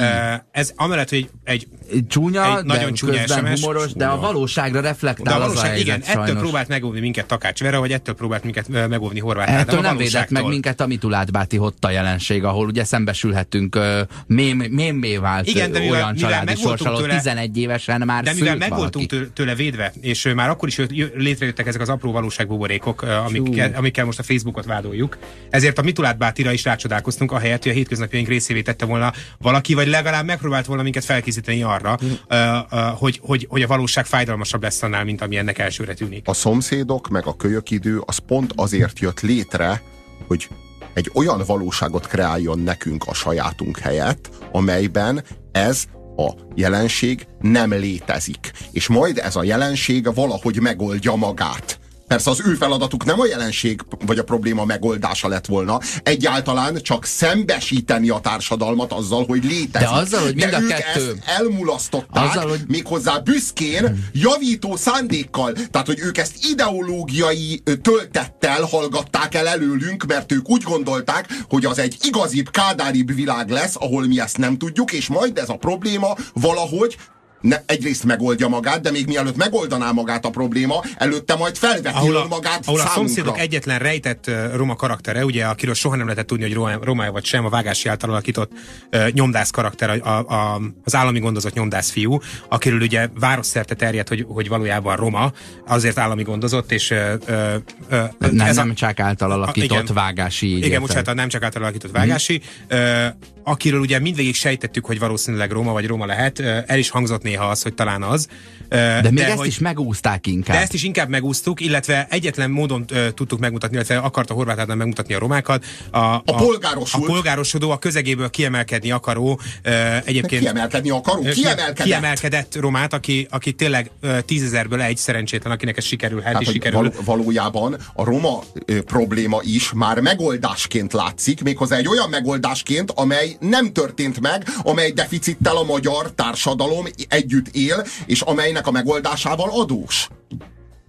ez amellett, hogy egy Csúnya, Egy de nagyon csúnya közben SMS. humoros, de a valóságra de reflektál a az a valóság, helyzet, igen, ettől sajnos. próbált megóvni minket Takács Vera, vagy ettől próbált minket ö, megóvni Horváth Ádám, Ettől nem védett meg minket a Mitulátbáti Hotta jelenség, ahol ugye szembesülhettünk uh, mém, mémé vált Igen, de mivel- olyan mivel családi sorsaló, tőle- 11 évesen már De mivel meg voltunk tőle védve, és már akkor is jött- jö- létrejöttek ezek az apró valóságbuborékok, amikkel, amikkel most a Facebookot vádoljuk, ezért a Mitulát Bátira is rácsodálkoztunk, ahelyett, hogy a hétköznapjaink részévé tette volna valaki, vagy legalább megpróbált volna minket felkészíteni arra, ö, hogy, hogy, hogy a valóság fájdalmasabb lesz annál, mint ami ennek elsőre tűnik. A szomszédok meg a kölyök idő az pont azért jött létre, hogy egy olyan valóságot kreáljon nekünk a sajátunk helyett, amelyben ez a jelenség nem létezik. És majd ez a jelenség valahogy megoldja magát. Persze az ő feladatuk nem a jelenség vagy a probléma megoldása lett volna, egyáltalán csak szembesíteni a társadalmat azzal, hogy létezik. De azzal, hogy mind De a ők kettő- ezt elmulasztották, Azzal, hogy- méghozzá büszkén, javító szándékkal. Tehát, hogy ők ezt ideológiai töltettel hallgatták el előlünk, mert ők úgy gondolták, hogy az egy igazibb, kádáribb világ lesz, ahol mi ezt nem tudjuk, és majd ez a probléma valahogy ne, egyrészt megoldja magát, de még mielőtt megoldaná magát a probléma, előtte majd felveti ahol a, magát ahol a számunkra. szomszédok egyetlen rejtett uh, roma karaktere, ugye, akiről soha nem lehetett tudni, hogy roma, roma vagy sem, a Vágási által alakított uh, nyomdász karakter, a, a, a, az állami gondozott nyomdász fiú, akiről ugye városszerte terjedt, hogy, hogy valójában roma, azért állami gondozott, és uh, uh, uh, Nem, ez nem a, csak által alakított igen. vágási. igen, érted? bocsánat, a nem csak által alakított Vágási, uh, akiről ugye mindvégig sejtettük, hogy valószínűleg Róma vagy Róma lehet, uh, el is hangzott néha az, hogy talán az. Ö, De még ezt hogy, is megúzták inkább. de ezt is inkább megúsztuk, illetve egyetlen módon ö, tudtuk megmutatni, illetve akarta Horváth Ádám megmutatni a romákat. A, a, a polgárosult. A polgárosodó, a közegéből kiemelkedni akaró, ö, egyébként... Kiemelkedni akaró? Kiemelkedett? Kiemelkedett romát, aki, aki tényleg ö, tízezerből egy szerencsétlen, akinek ez sikerülhet, Hát, és hogy sikerül. val- valójában a roma ö, probléma is már megoldásként látszik, méghozzá egy olyan megoldásként, amely nem történt meg, amely deficittel a magyar társadalom együtt él, és amelynek a megoldásával adós.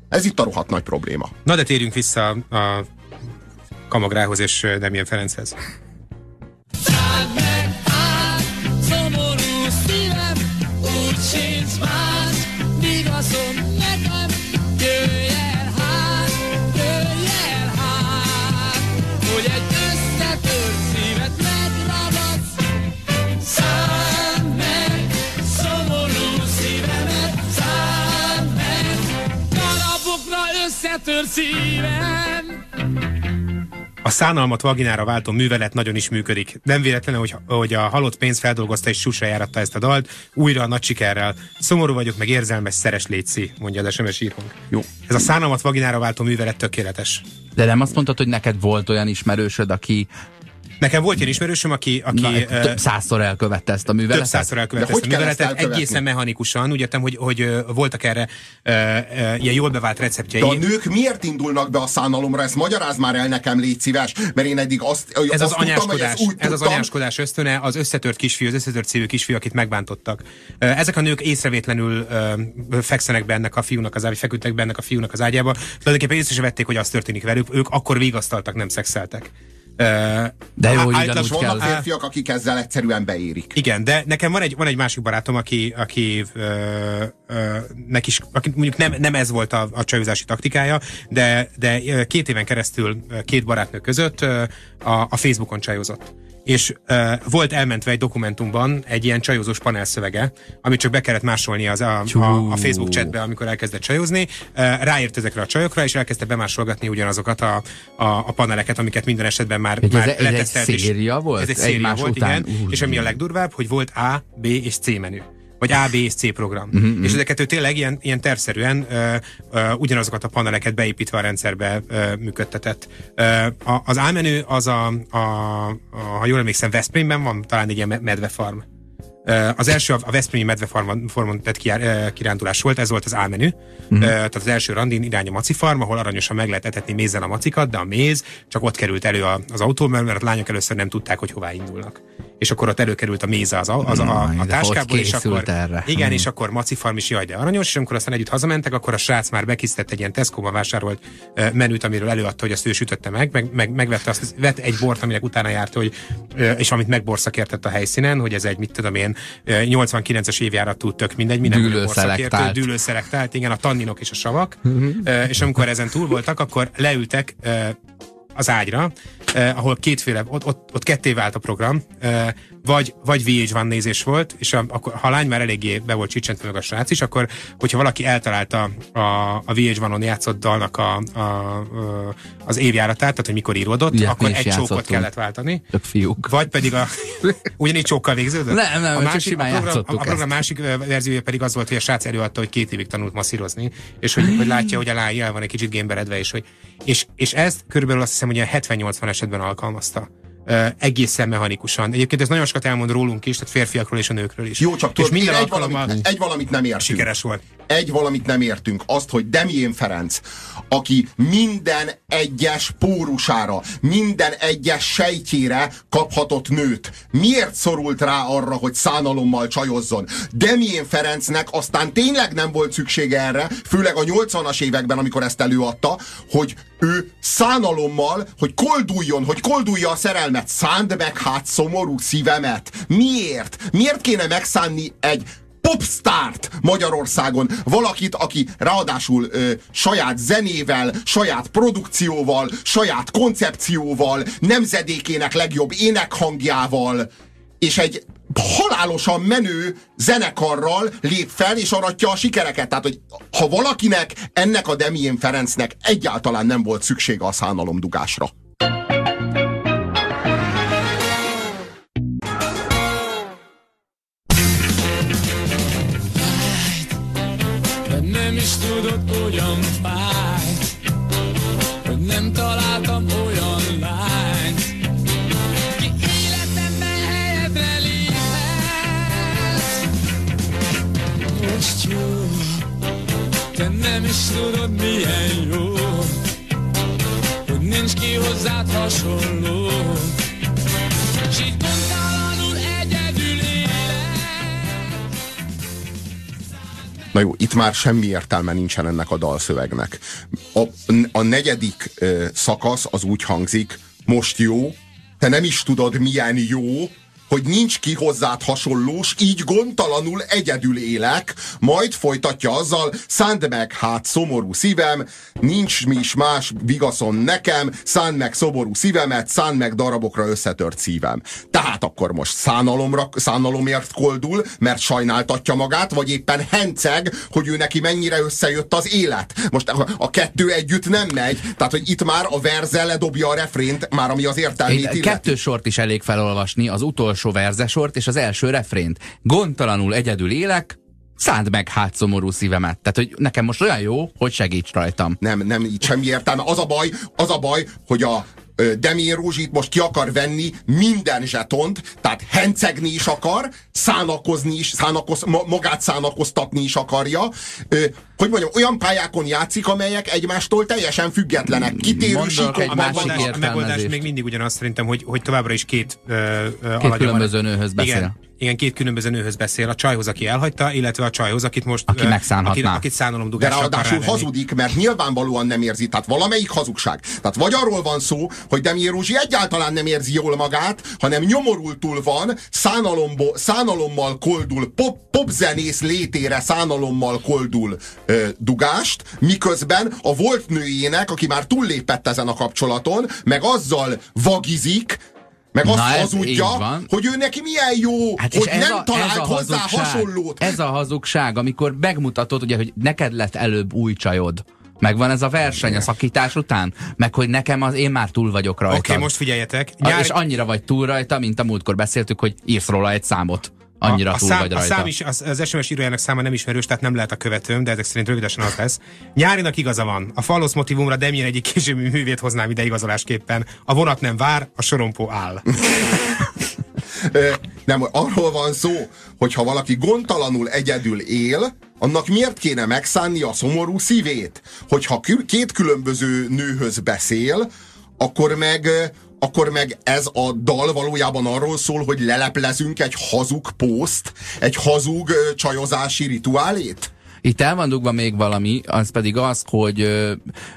Ez itt a rohadt nagy probléma. Na de térjünk vissza a Kamagrához és ö, Demjen Ferenchez. Szomorú összetört szívem. A szánalmat vaginára váltó művelet nagyon is működik. Nem véletlenül, hogy, hogy a halott pénz feldolgozta és susra járatta ezt a dalt, újra nagy sikerrel. Szomorú vagyok, meg érzelmes, szeres létszi, mondja az SMS írónk. Jó. Ez a szánalmat vaginára váltó művelet tökéletes. De nem azt mondtad, hogy neked volt olyan ismerősöd, aki Nekem volt ilyen ismerősöm, aki, aki na, több százszor elkövette ezt a műveletet? több százszor elkövette ezt a ezt műveletet, egészen mechanikusan. Úgy értem, hogy, hogy voltak erre ö, ö, ilyen jól bevált receptjei. De a nők miért indulnak be a szánalomra? Ezt magyaráz már el nekem, légy szíves, mert én eddig azt, ez az azt tudtam, hogy anyáskodás, ezt úgy ez az tudtam, anyáskodás ösztöne, az összetört kisfiú, az összetört szívű kisfiú, akit megbántottak. Ezek a nők észrevétlenül fekszenek be ennek a fiúnak az ágyába, feküdtek be ennek a fiúnak az ágyába. Tulajdonképpen észre vették, hogy az történik velük. Ők akkor vigasztaltak, nem szexeltek. De jó, hogy ugyanúgy vannak kell. férfiak, akik ezzel egyszerűen beérik. Igen, de nekem van egy, van egy másik barátom, aki, aki ö, ö, nek is, aki mondjuk nem, nem ez volt a, a csajozási taktikája, de, de két éven keresztül két barátnő között a, a Facebookon csajozott. És uh, volt elmentve egy dokumentumban egy ilyen csajozós panelszövege, amit csak be kellett másolni az a, a, a Facebook chatbe, amikor elkezdett csajozni. Uh, ráért ezekre a csajokra, és elkezdte bemásolgatni ugyanazokat a, a, a paneleket, amiket minden esetben már, ez már egy- ez egy letesztelt. és- széria volt? Ez egy széria volt, után? igen. Úr, és ami a legdurvább, hogy volt A, B és C menü. Vagy A, B és C program. Uh-huh, és ezeket ő tényleg ilyen, ilyen tervszerűen ö, ö, ugyanazokat a paneleket beépítve a rendszerbe ö, működtetett. Ö, a, az A menü az a, a, a, ha jól emlékszem, Veszprémben van talán egy ilyen me- medvefarm. Az első a Veszprémi medvefarmon tett kirándulás volt, ez volt az A menü. Mhm. Uh-huh. Tehát az első randin irány a maci farm, ahol aranyosan meg lehet etetni mézzel a macikat, de a méz csak ott került elő az autóban, mert a lányok először nem tudták, hogy hová indulnak. És akkor ott előkerült a méze az, a- az a, a, táskából, és akkor, erre? igen, Mm. és akkor maci farm is jaj, de aranyos, és amikor aztán együtt hazamentek, akkor a srác már bekisztett egy ilyen Tesco-ban vásárolt menüt, amiről előadta, hogy azt ő sütötte meg, meg, meg megvette azt, vett egy bort, aminek utána járt, hogy, és amit megborszakértett a helyszínen, hogy ez egy, mit tudom én, ö, 89-es évjáratú tök mindegy, minden Dűlőszelektált. dűlőszelektált, igen, a tanninok és a savak. Ö, és amikor ezen túl voltak, akkor leültek az ágyra, eh, ahol kétféle, ott, ott, ott ketté vált a program, eh, vagy, vagy VH1 nézés volt, és a, akkor, ha a lány már eléggé be volt csicsentve meg a srác is, akkor hogyha valaki eltalálta a, a VH1-on játszott dalnak a, a, a, az évjáratát, tehát hogy mikor íródott, Ugye, akkor egy csókot kellett váltani. Tök fiúk. Vagy pedig a... Ugyanígy csókkal végződött? Nem, nem, a csak másik, a simán program, a, a játszottuk program másik verziója pedig az volt, hogy a srác előadta, hogy két évig tanult masszírozni, és hogy, hogy látja, hogy a lány el van egy kicsit gémberedve, és, hogy, és, és ezt körülbelül azt hiszem, hogy ilyen 70-80 esetben alkalmazta. Egészen mechanikusan. Egyébként ez nagyon sokat elmond rólunk is, tehát férfiakról és a nőkről is. Jó, csak és tudod, minden egy valamit, egy valamit nem értünk. sikeres volt. Egy valamit nem értünk. Azt, hogy Demién Ferenc, aki minden egyes pórusára, minden egyes sejtjére kaphatott nőt, miért szorult rá arra, hogy szánalommal csajozzon? Demién Ferencnek aztán tényleg nem volt szüksége erre, főleg a 80-as években, amikor ezt előadta, hogy ő szánalommal, hogy kolduljon, hogy koldulja a szerelmet. Szánd meg hát szomorú szívemet. Miért? Miért kéne megszánni egy popstárt Magyarországon. Valakit, aki ráadásul ö, saját zenével, saját produkcióval, saját koncepcióval, nemzedékének legjobb énekhangjával, és egy halálosan menő zenekarral lép fel, és aratja a sikereket. Tehát, hogy ha valakinek, ennek a Demién Ferencnek egyáltalán nem volt szüksége a szánalomdugásra. Hogyan fáj, hogy nem találtam olyan lányt, ki életembe helyedre léphet. Most jó, te nem is tudod milyen jó, hogy nincs ki hozzád hasonló. Na jó, itt már semmi értelme nincsen ennek a dalszövegnek. A, a negyedik ö, szakasz az úgy hangzik, most jó, te nem is tudod milyen jó, hogy nincs ki hozzád hasonlós, így gondtalanul egyedül élek, majd folytatja azzal, szánd meg hát szomorú szívem, nincs mi is más vigaszon nekem, szánd meg szomorú szívemet, szánd meg darabokra összetört szívem. Tehát akkor most szánalomra, szánalomért koldul, mert sajnáltatja magát, vagy éppen henceg, hogy ő neki mennyire összejött az élet. Most a, a kettő együtt nem megy, tehát hogy itt már a verze ledobja a refrént, már ami az értelmét Egy, illeti. kettő sort is elég felolvasni, az utolsó verzesort és az első refrént. Gondtalanul egyedül élek, szánd meg hát szomorú szívemet. Tehát, hogy nekem most olyan jó, hogy segíts rajtam. Nem, nem, így semmi értelme. Az a baj, az a baj, hogy a Demir Rózsit most ki akar venni minden zsetont, tehát hencegni is akar, szánakozni is, szánakoz, ma, magát szánakoztatni is akarja. Hogy mondjam, olyan pályákon játszik, amelyek egymástól teljesen függetlenek. Kitérő Mondok egy A másik megoldás, a megoldás még mindig ugyanaz szerintem, hogy, hogy továbbra is két, ö, ö, alagja különböző nőhöz beszél. Igen, igen, két különböző nőhöz beszél. A csajhoz, aki elhagyta, illetve a csajhoz, akit most... Aki megszánhatná. Akit, akit De szánalomdugással akar ráadásul hazudik, mert nyilvánvalóan nem érzi. Tehát valamelyik hazugság. Tehát vagy arról van szó, hogy Demir Rózsi egyáltalán nem érzi jól magát, hanem nyomorultul van, szánalomból, szánalommal koldul, pop, popzenész létére szánalommal koldul ö, dugást, miközben a volt nőjének, aki már túllépett ezen a kapcsolaton, meg azzal vagizik, meg azt Na, hazudja, hogy ő neki milyen jó, Hát hogy nem a, talált a hozzá hasonlót. Ez a hazugság, amikor megmutatod, ugye, hogy neked lett előbb új csajod. Megvan ez a verseny a szakítás után? Meg hogy nekem az, én már túl vagyok rajta. Oké, okay, most figyeljetek. Nyár... És annyira vagy túl rajta, mint a múltkor beszéltük, hogy írsz róla egy számot. Annyira a, a túl szám, vagy a rajta. szám is, az, az SMS írójának száma nem ismerős, tehát nem lehet a követőm, de ezek szerint rövidesen az lesz. Nyárinak igaza van. A falusz motivumra Demjén egyik későbbi művét hoznám ide igazolásképpen. A vonat nem vár, a sorompó áll. Nem, arról van szó, hogy ha valaki gondtalanul egyedül él, annak miért kéne megszánni a szomorú szívét? Hogyha két különböző nőhöz beszél, akkor meg akkor meg ez a dal valójában arról szól, hogy leleplezünk egy hazug pószt, egy hazug csajozási rituálét? Itt el van dugva még valami, az pedig az, hogy,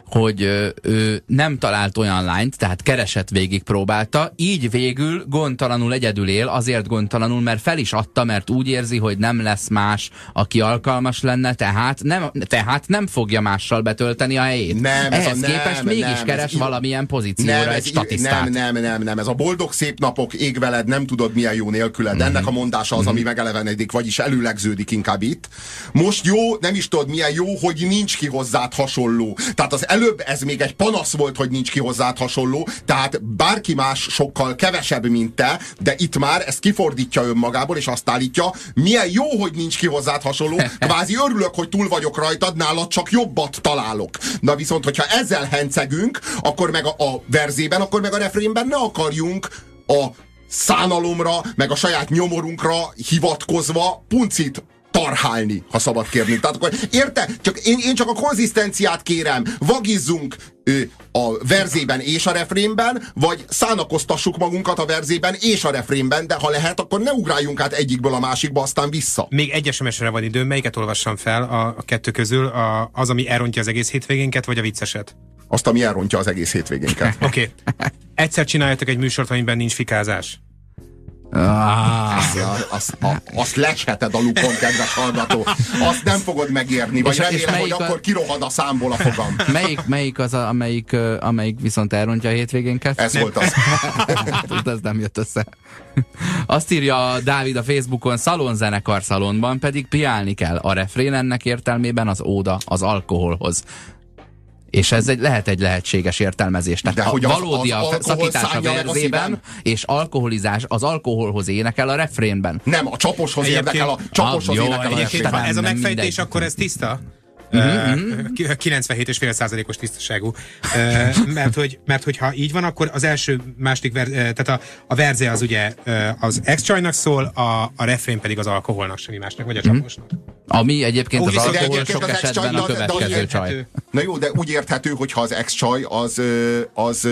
hogy ő nem talált olyan lányt, tehát keresett végig próbálta, így végül gondtalanul egyedül él, azért gondtalanul, mert fel is adta, mert úgy érzi, hogy nem lesz más, aki alkalmas lenne, tehát nem, tehát nem fogja mással betölteni a helyét. Nem, ez a Ehhez nem, képest mégis nem, keres ez valamilyen pozícióra egy ez, statisztát. nem, nem, nem, nem, ez a boldog szép napok ég veled, nem tudod milyen jó nélküled. Mhm. Ennek a mondása az, ami megelevenedik, vagyis előlegződik inkább itt. Most jó, nem is tudod milyen jó, hogy nincs ki hozzád hasonló. Tehát az előbb ez még egy panasz volt, hogy nincs ki hozzád hasonló, tehát bárki más sokkal kevesebb, mint te, de itt már ezt kifordítja önmagából, és azt állítja, milyen jó, hogy nincs ki hozzád hasonló, kvázi örülök, hogy túl vagyok rajtad, nálad csak jobbat találok. Na viszont, hogyha ezzel hencegünk, akkor meg a, a verzében, akkor meg a refrénben ne akarjunk a szánalomra, meg a saját nyomorunkra hivatkozva puncit tarhálni, ha szabad kérni. Tehát akkor érte? Csak én, én csak a konzisztenciát kérem. Vagizzunk ö, a verzében és a refrénben, vagy szánakoztassuk magunkat a verzében és a refrénben, de ha lehet, akkor ne ugráljunk át egyikből a másikba, aztán vissza. Még egy SMS-re van időm, melyiket olvassam fel a, a kettő közül? A, az, ami elrontja az egész hétvégénket, vagy a vicceset? Azt, ami elrontja az egész hétvégénket. Oké. Okay. Egyszer csináljatok egy műsort, amiben nincs fikázás. Ah. Azt, azt, a- azt lesheted a lukon, kedves hallgató. Azt nem fogod megérni, vagy És- és remélem, hogy melyik a- akkor kirohad a számból a fogam. Melyik, melyik az, a, amelyik, amelyik viszont elrontja a hétvégénket? Ez volt az. Hát, ez nem jött össze. Azt írja Dávid a Facebookon, szalonzenekar szalonban pedig piálni kell. A refrén ennek értelmében az óda az alkoholhoz. És ez egy, lehet egy lehetséges értelmezés. Tehát De a hogy az- valódi az a szakítás a verzében, és alkoholizás az alkoholhoz énekel a refrénben. Nem, a csaposhoz Egyébként- érdekel, a csaposhoz Ah, jó, énekel a refrénben. ha ez a megfejtés, mindegy. akkor ez tiszta? Uh, 97,5%-os tisztaságú. Ö, mert, hogy, mert hogyha így van, akkor az első, második, ver, tehát a, a verze az ugye az ex szól, a, a refrén pedig az alkoholnak, semmi másnak, vagy a csaposnak. Ami egyébként Úgy az alkohol egyébként sok esetben a következő csaj. Na jó, de úgy érthető, hogyha az ex-csaj az, az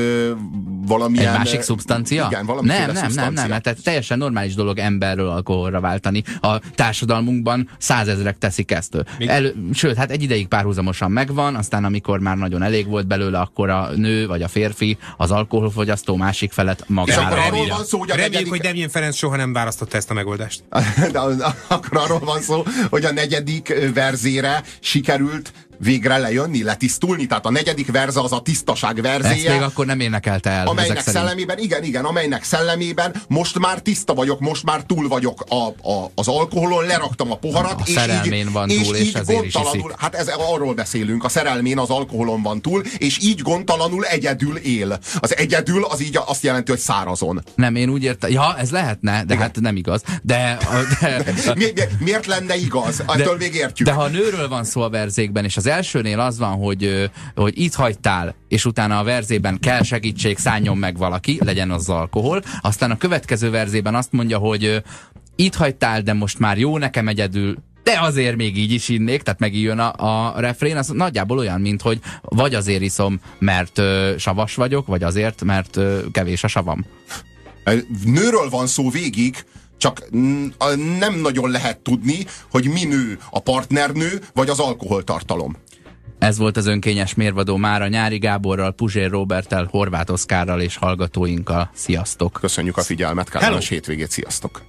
valamilyen... Egy másik szubstancia? Igen, valamiféle nem, nem, nem, nem, mert tehát teljesen normális dolog emberről alkoholra váltani. A társadalmunkban százezrek teszik ezt. El, sőt, hát egy ideig párhuzamosan megvan, aztán amikor már nagyon elég volt belőle, akkor a nő vagy a férfi az alkoholfogyasztó másik felet magára. akkor arról van szó, hogy a Reméljük, negyedik- hogy Demjén Ferenc soha nem választotta ezt a megoldást. De akkor arról van szó, hogy a negyedik ö, verzére sikerült végre lejönni, letisztulni, tehát a negyedik verze az a tisztaság Ezt verzéje. még akkor nem énekelte el. amelynek szellemében, igen, igen, amelynek szellemében most már tiszta vagyok, most már túl vagyok a, a, az alkoholon, leraktam a poharat, A és szerelmén így, van és túl, és így ezért is gondtalanul, iszik. hát ez, arról beszélünk, a szerelmén az alkoholon van túl, és így gondtalanul egyedül él. Az egyedül az így azt jelenti, hogy szárazon. Nem, én úgy értem. Ja, ez lehetne, de hát nem igaz. De, de, Mi, mi, miért lenne igaz? Ettől még értjük. De ha a nőről van szó a verzékben, és az elsőnél az van, hogy, hogy itt hagytál, és utána a verzében kell segítség, szálljon meg valaki, legyen az alkohol, aztán a következő verzében azt mondja, hogy itt hagytál, de most már jó nekem egyedül, de azért még így is innék, tehát megijön a, a refrén, az nagyjából olyan, mint hogy vagy azért iszom, mert ö, savas vagyok, vagy azért, mert ö, kevés a savam. Nőről van szó végig, csak a- nem nagyon lehet tudni, hogy mi nő, a partnernő, vagy az alkoholtartalom. Ez volt az önkényes mérvadó mára Nyári Gáborral, Puzsér Roberttel, Horváth Oszkárral és hallgatóinkkal. Sziasztok! Köszönjük a figyelmet, kellemes hétvégét, sziasztok!